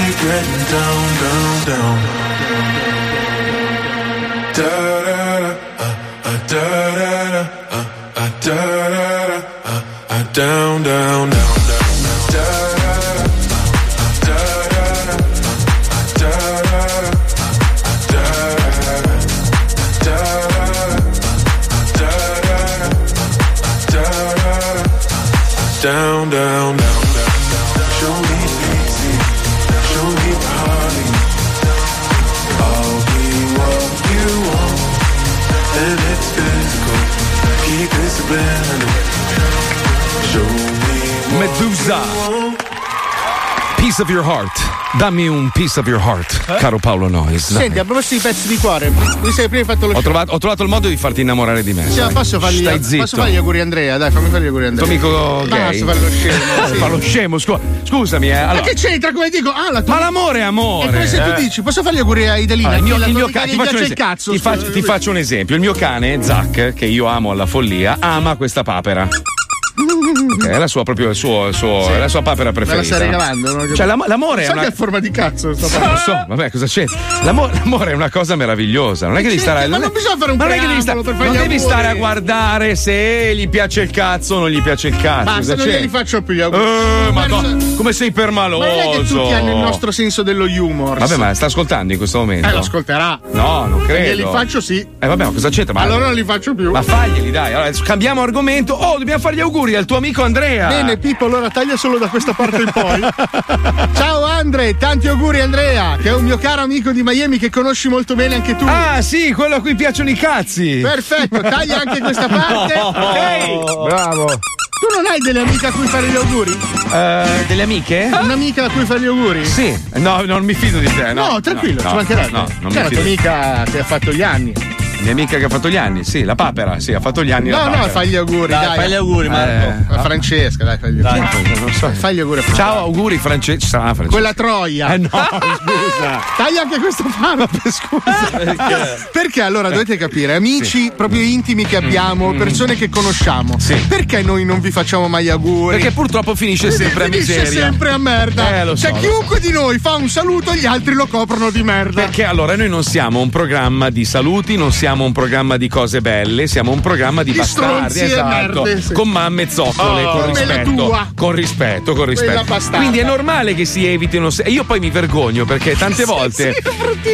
up to getting down, down, down. Da of your heart. dammi un piece of your heart, caro Paolo Noyes. Senti, a proposito di pezzi di cuore, mi sei prima fatto lo Ho trovato, ho trovato il modo di farti innamorare di me. Sì, ma posso fargli, Stai posso zitto. fargli gli auguri Andrea? Dai, fammi fare gli auguri Andrea. Tuo amico gay? Basta fare lo scemo. sì. Fa lo scemo, scu- scusami, eh. Ma Allora, che c'entra come dico? Ah, la tua... Ma l'amore è amore. È come se tu Eh. dici, posso fargli gli auguri a Idalina? Ah, il mio, il mio cane, ti, faccio un esempio. cazzo. ti, faccio, ti faccio un esempio. Il mio cane, Zack, che io amo alla follia, ama questa papera. È la sua proprio il suo, il suo- Sì. è la sua papera Me la preferita. stai regalando, no? Cioè, l'am- l'amore è Sai una. che forma di cazzo sta Non lo so, vabbè, cosa c'è? L'amore, l'amore è una cosa meravigliosa. Non è che devi stare. ma non bisogna fare un non è che devi non devi stare a guardare se gli piace il cazzo o non gli piace il cazzo. Basta, non glieli faccio più gli auguri. Eh, Ma madonna, non- come sei permaloso. Ma non è che tutti hanno il nostro senso dello humor. Vabbè, ma sta ascoltando in questo momento? Eh, lo ascolterà. No, non credo. Glieli faccio sì. Eh, vabbè, ma cosa c'entra? Ma, Allora non li faccio più. ma faglieli, dai. Allora, cambiamo argomento. Oh, dobbiamo fare gli auguri al tuo amico Andrea. Bene, Pippo, allora taglia solo da questa parte in poi. Ciao Andre, tanti auguri Andrea, che è un mio caro amico di Miami che conosci molto bene anche tu. Ah, sì, quello a cui piacciono i cazzi. Perfetto, taglia anche questa parte. Ok. Bravo. Tu non hai delle amiche a cui fare gli auguri? Eh, delle amiche? Un'amica a cui fare gli auguri? Sì, no, non mi fido di te. No, No, tranquillo, no, ci mancherebbe. No, non C'è mi la tua fido. amica che ha fatto gli anni. Mia amica che ha fatto gli anni, sì, la papera, sì, ha fatto gli anni. la No, no, fai gli auguri, dai. Dai, fai gli auguri, Marco. Eh, A Francesca, dai, fagli gli Dai, auguri. non so. Fai gli auguri a Francesca. Ciao, auguri, Francesco. Sarà Francesco. Quella troia. Eh no, scusa. Taglia anche questa parte. Scusa. Perché? allora dovete capire, amici proprio intimi che abbiamo, persone che conosciamo. Perché noi non vi facciamo mai auguri? Perché purtroppo finisce sempre a Finisce miseria. sempre a merda. Eh, lo so, cioè, chiunque di noi fa un saluto, gli altri lo coprono di merda. Perché allora noi non siamo un programma di saluti, non siamo un programma di cose belle, siamo un programma di, Di bastardi, e esatto, merde, sì. con mamme zoccole, Oh, con rispetto, con rispetto, con rispetto. Quindi è normale che si evitino se- e io poi mi vergogno perché tante volte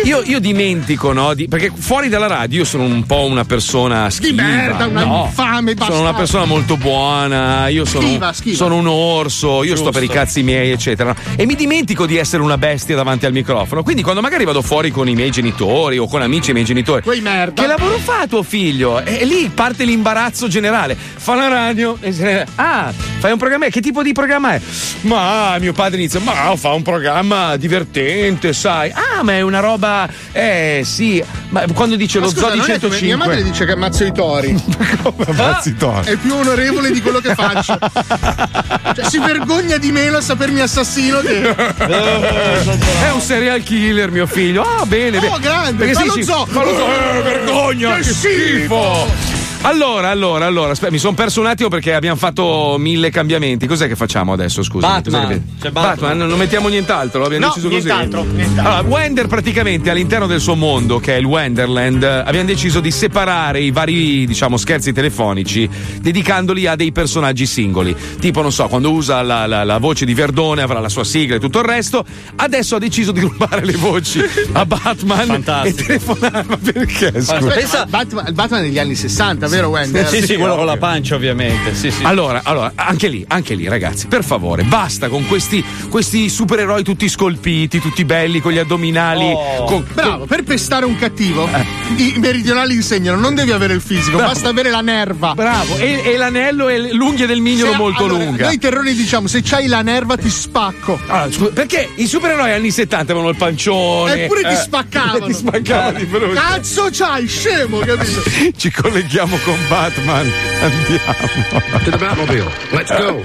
io, io dimentico, no, di- perché fuori dalla radio io sono un po' una persona schiva. merda, una no, infame Sono bastarda. una persona molto buona, io sono, Schiva, schiva. sono un orso, io sto Giusto. per i cazzi miei, eccetera. E mi dimentico di essere una bestia davanti al microfono. Quindi quando magari vado fuori con i miei genitori o con amici dei miei genitori. Quei merda. Che lavoro fa tuo figlio? E lì parte l'imbarazzo generale. Fa la radio. e Ah, fai un programma? Che tipo di programma è? Ma mio padre inizia, ma fa un programma divertente, sai. Ah, ma è una roba. Eh sì. Ma quando dice Ma lo scusa, zoo di non è come- 105. Mia madre dice che ammazzo i tori. ammazzi i tori? È più onorevole di quello che faccio. cioè, si vergogna di meno a sapermi assassino che. È un serial killer, mio figlio. Ah, bene, bene. Oh, grande, Perché fa sì, lo sì, zoo. fa lo zoo. Eh, vergogna, Che che schifo. Allora, allora, allora, aspetta, mi sono perso un attimo perché abbiamo fatto mille cambiamenti. Cos'è che facciamo adesso? Scusa. Batman. C'è Batman. non mettiamo nient'altro, l'abbiamo No, deciso così. nient'altro, nient'altro. Allora, Wender praticamente all'interno del suo mondo, che è il Wenderland, abbiamo deciso di separare i vari, diciamo, scherzi telefonici, dedicandoli a dei personaggi singoli. Tipo, non so, quando usa la, la- la voce di Verdone avrà la sua sigla e tutto il resto. Adesso ha deciso di rubare le voci a Batman Fantastico. e telefonare. Ma perché? Scusa. Aspetta, Pensa- Batman, Batman degli anni 60, vero Wender? Sì, sì, quello con la pancia, ovviamente. Sì, sì. Allora, allora, anche lì, anche lì, ragazzi, per favore, basta con questi, questi supereroi tutti scolpiti, tutti belli, con gli addominali. Oh. con- Bravo, per pestare un cattivo, i meridionali insegnano: non devi avere il fisico, Bravo. basta avere la nerva. Bravo, e, e l'anello e l'unghia del mignolo Se- molto allora, lunga. Noi terroni diciamo: se c'hai la nerva, ti spacco. Allora, scusa, perché i supereroi anni 70 avevano il pancione. Eppure ti eh, spaccavano. ti spaccavano di brutto. Cazzo c'hai, scemo, capito? Ci colleghiamo con Batman. Andiamo. To the Batmobile. Let's go.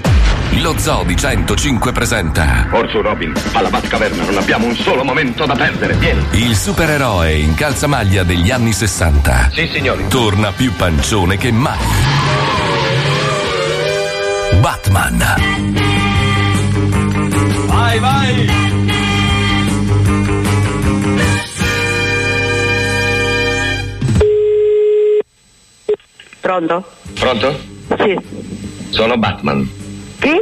Lo Zoo di 105 presenta Orso Robin, alla Batcaverna non abbiamo un solo momento da perdere, vieni. il supereroe in calzamaglia degli anni 60. Sì, signori. Torna più pancione che mai. Batman. Vai, vai. Pronto? Pronto? Sì. Sono Batman. Chi?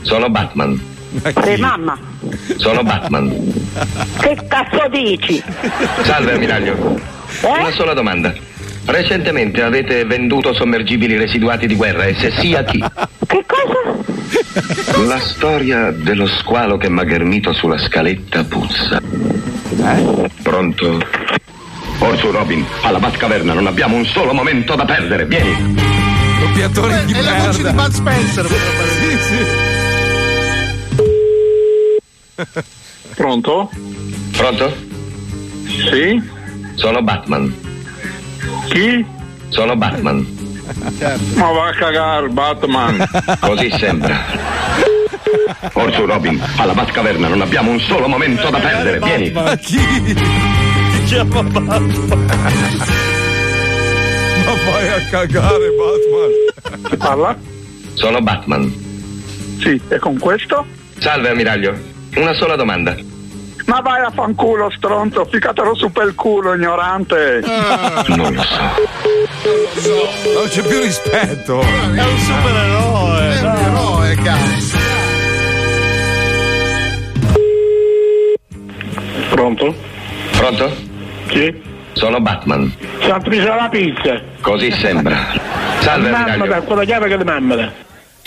Sono Batman. Sei mamma. Sono Batman. Che cazzo dici? Salve, ammiraglio. Una sola domanda. Recentemente avete venduto sommergibili residuati di guerra e se sì a chi? Che cosa? La storia dello squalo che m'ha ghermito sulla scaletta puzza. Pronto? Orso Robin, alla Batcaverna non abbiamo un solo momento da perdere, vieni. Doppiatore di È la voce di Bud Spencer. Sì, sì. Pronto? Pronto? Sì? Sono Batman. Chi? Sono Batman. Ma va a cagare, Batman. Così sembra. Orso Robin, alla Batcaverna non abbiamo un solo momento da perdere. Vieni. Ma chi? Chiama Batman. Ma vai a cagare, Batman. Chi parla? Sono Batman. Sì, e con questo? Salve, ammiraglio. Una sola domanda. Ma vai a fanculo, stronzo, ficatelo su per il culo, ignorante. Non lo so. Non c'è più rispetto. È un supereroe. È un eroe, cazzo. Pronto? Pronto? Chi? Sono Batman. Si è presa la pizza. Così sembra. Salve, ammiraglio. quella chiave che ti mammata.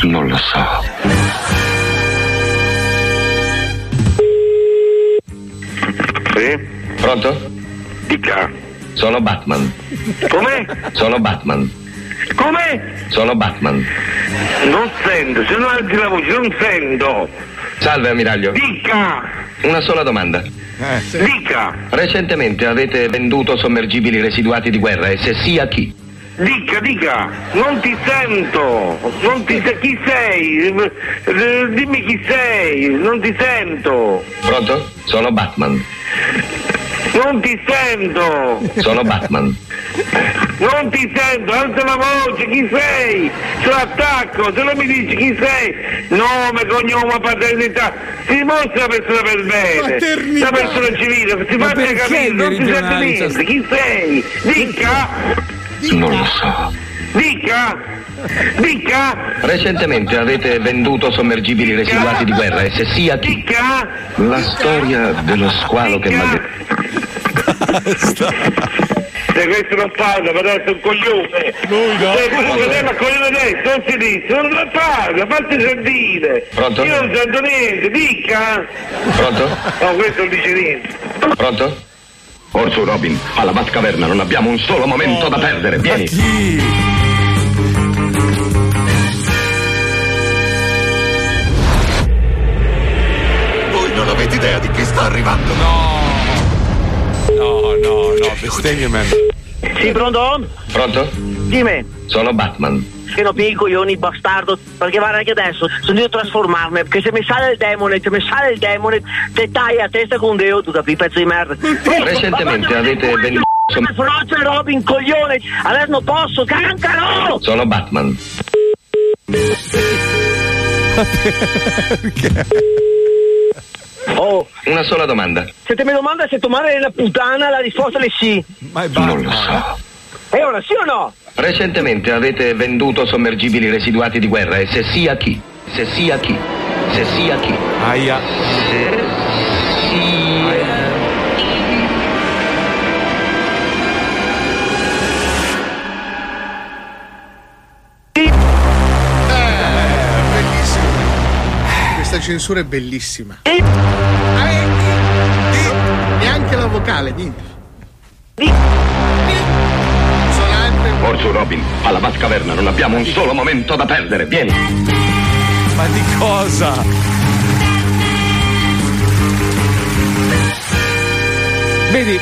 Non lo so. Sì? Pronto? Dica. Sono Batman. Com'è? Sono Batman. Come? Sono Batman. Non sento, se non alzi la voce, non sento. Salve, ammiraglio. Dica! Una sola domanda. Dica! Recentemente avete venduto sommergibili residuati di guerra e se sì a chi? Dica, dica! Non ti sento! Non ti se- chi sei? Eh, Dimmi chi sei! Non ti sento! Pronto? Sono Batman. Non ti sento! Sono Batman. Non ti sento! Alza la voce! Chi sei? Se l'attacco! Se non mi dici chi sei! Nome, cognome, paternità! Si dimostra la persona per bene! Paternità. La persona civile! Si faccia capire! Non ti sente niente! Chi sei? Dica! Non lo so. Dica! Dica! Recentemente avete venduto sommergibili residuati di guerra e se sì a chi? Dica! La storia dello squalo che magari... Se questo non parla, ma adesso è un coglione! Lui no. Se questo fratello a coglione destro, non si dice, non lo parla, fatti sentire! Pronto? Io non sento niente, dica! Pronto? No, questo non dice niente! Pronto? Orso Robin, alla Batcaverna non abbiamo un solo momento da perdere. Vieni. Chi? Voi non avete idea di chi sta arrivando. No, no, no, bestemmie, man. Sì, pronto? Pronto? Dimmi. Sono Batman. Che non mi coglioni, bastardo. Perché guarda che adesso sono io a trasformarmi. Perché se mi sale il demone, se mi sale il demone, te tagli a testa con Dio, tu capi, pezzo di merda. Recentemente avete venduto... Come Froce Robin, coglione! Adesso non posso, cancaro! Sono Batman. Oh, Una sola domanda. se te mi domanda se tua madre è una puttana, la risposta è sì. Ma è Non lo so. E ora sì o no? Recentemente avete venduto sommergibili residuati di guerra e se sì a chi? Se sì a chi? Se sì a chi? Aia. Se sì Bellissimo. Questa censura è bellissima. Ah, vocale, niente. Sonante. Orso Robin, alla Batcaverna non abbiamo un solo momento da perdere. Vieni. Ma di cosa? Vedi,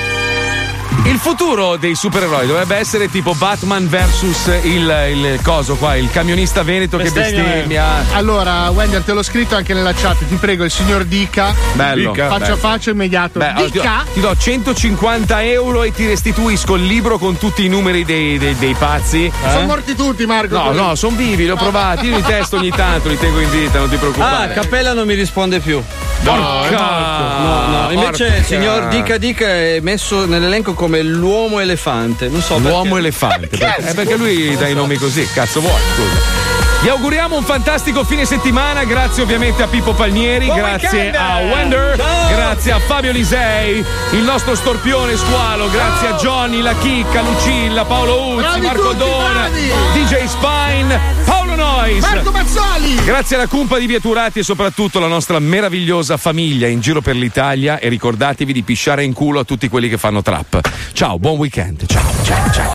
il futuro dei supereroi dovrebbe essere tipo Batman versus il, il coso qua, il camionista veneto che Bestemmia. Allora, Wender, te l'ho scritto anche nella chat. Ti prego, il signor Dica. Bello. Dica. Faccia Bello. a faccia immediato. Beh, allora, ti, do, Dica. ti do 150 euro e ti restituisco il libro con tutti i numeri dei, dei- dei pazzi. Sono Eh? morti tutti, Marco. No, no, sono vivi, li ho provati. Io li testo ogni tanto, li tengo in vita, non ti Ah, preoccupare. Cappella non mi risponde più. Porca- No, no, invece porca- il signor Dica Dica è messo nell'elenco come l'uomo elefante. Non so L'uomo perché. elefante. Perché? Perché, eh, lui dà i nomi così, cazzo vuoi, scusa. Vi auguriamo un fantastico fine settimana, grazie ovviamente a Pippo Palmieri, Buon grazie weekend! a Wender, Ciao! grazie a Fabio Lisei, il nostro storpione squalo, grazie a Johnny, la Chicca, Lucilla, Paolo Uzzi, Bravi Marco tutti, Dona, bravi! DJ Spine, Paolo Nois. Marco Mazzoli. Grazie alla cumpa di Vieturati e soprattutto alla nostra meravigliosa famiglia in giro per l'Italia e ricordatevi di pisciare in culo a tutti quelli che fanno trap. Ciao, buon weekend. Ciao, ciao, ciao.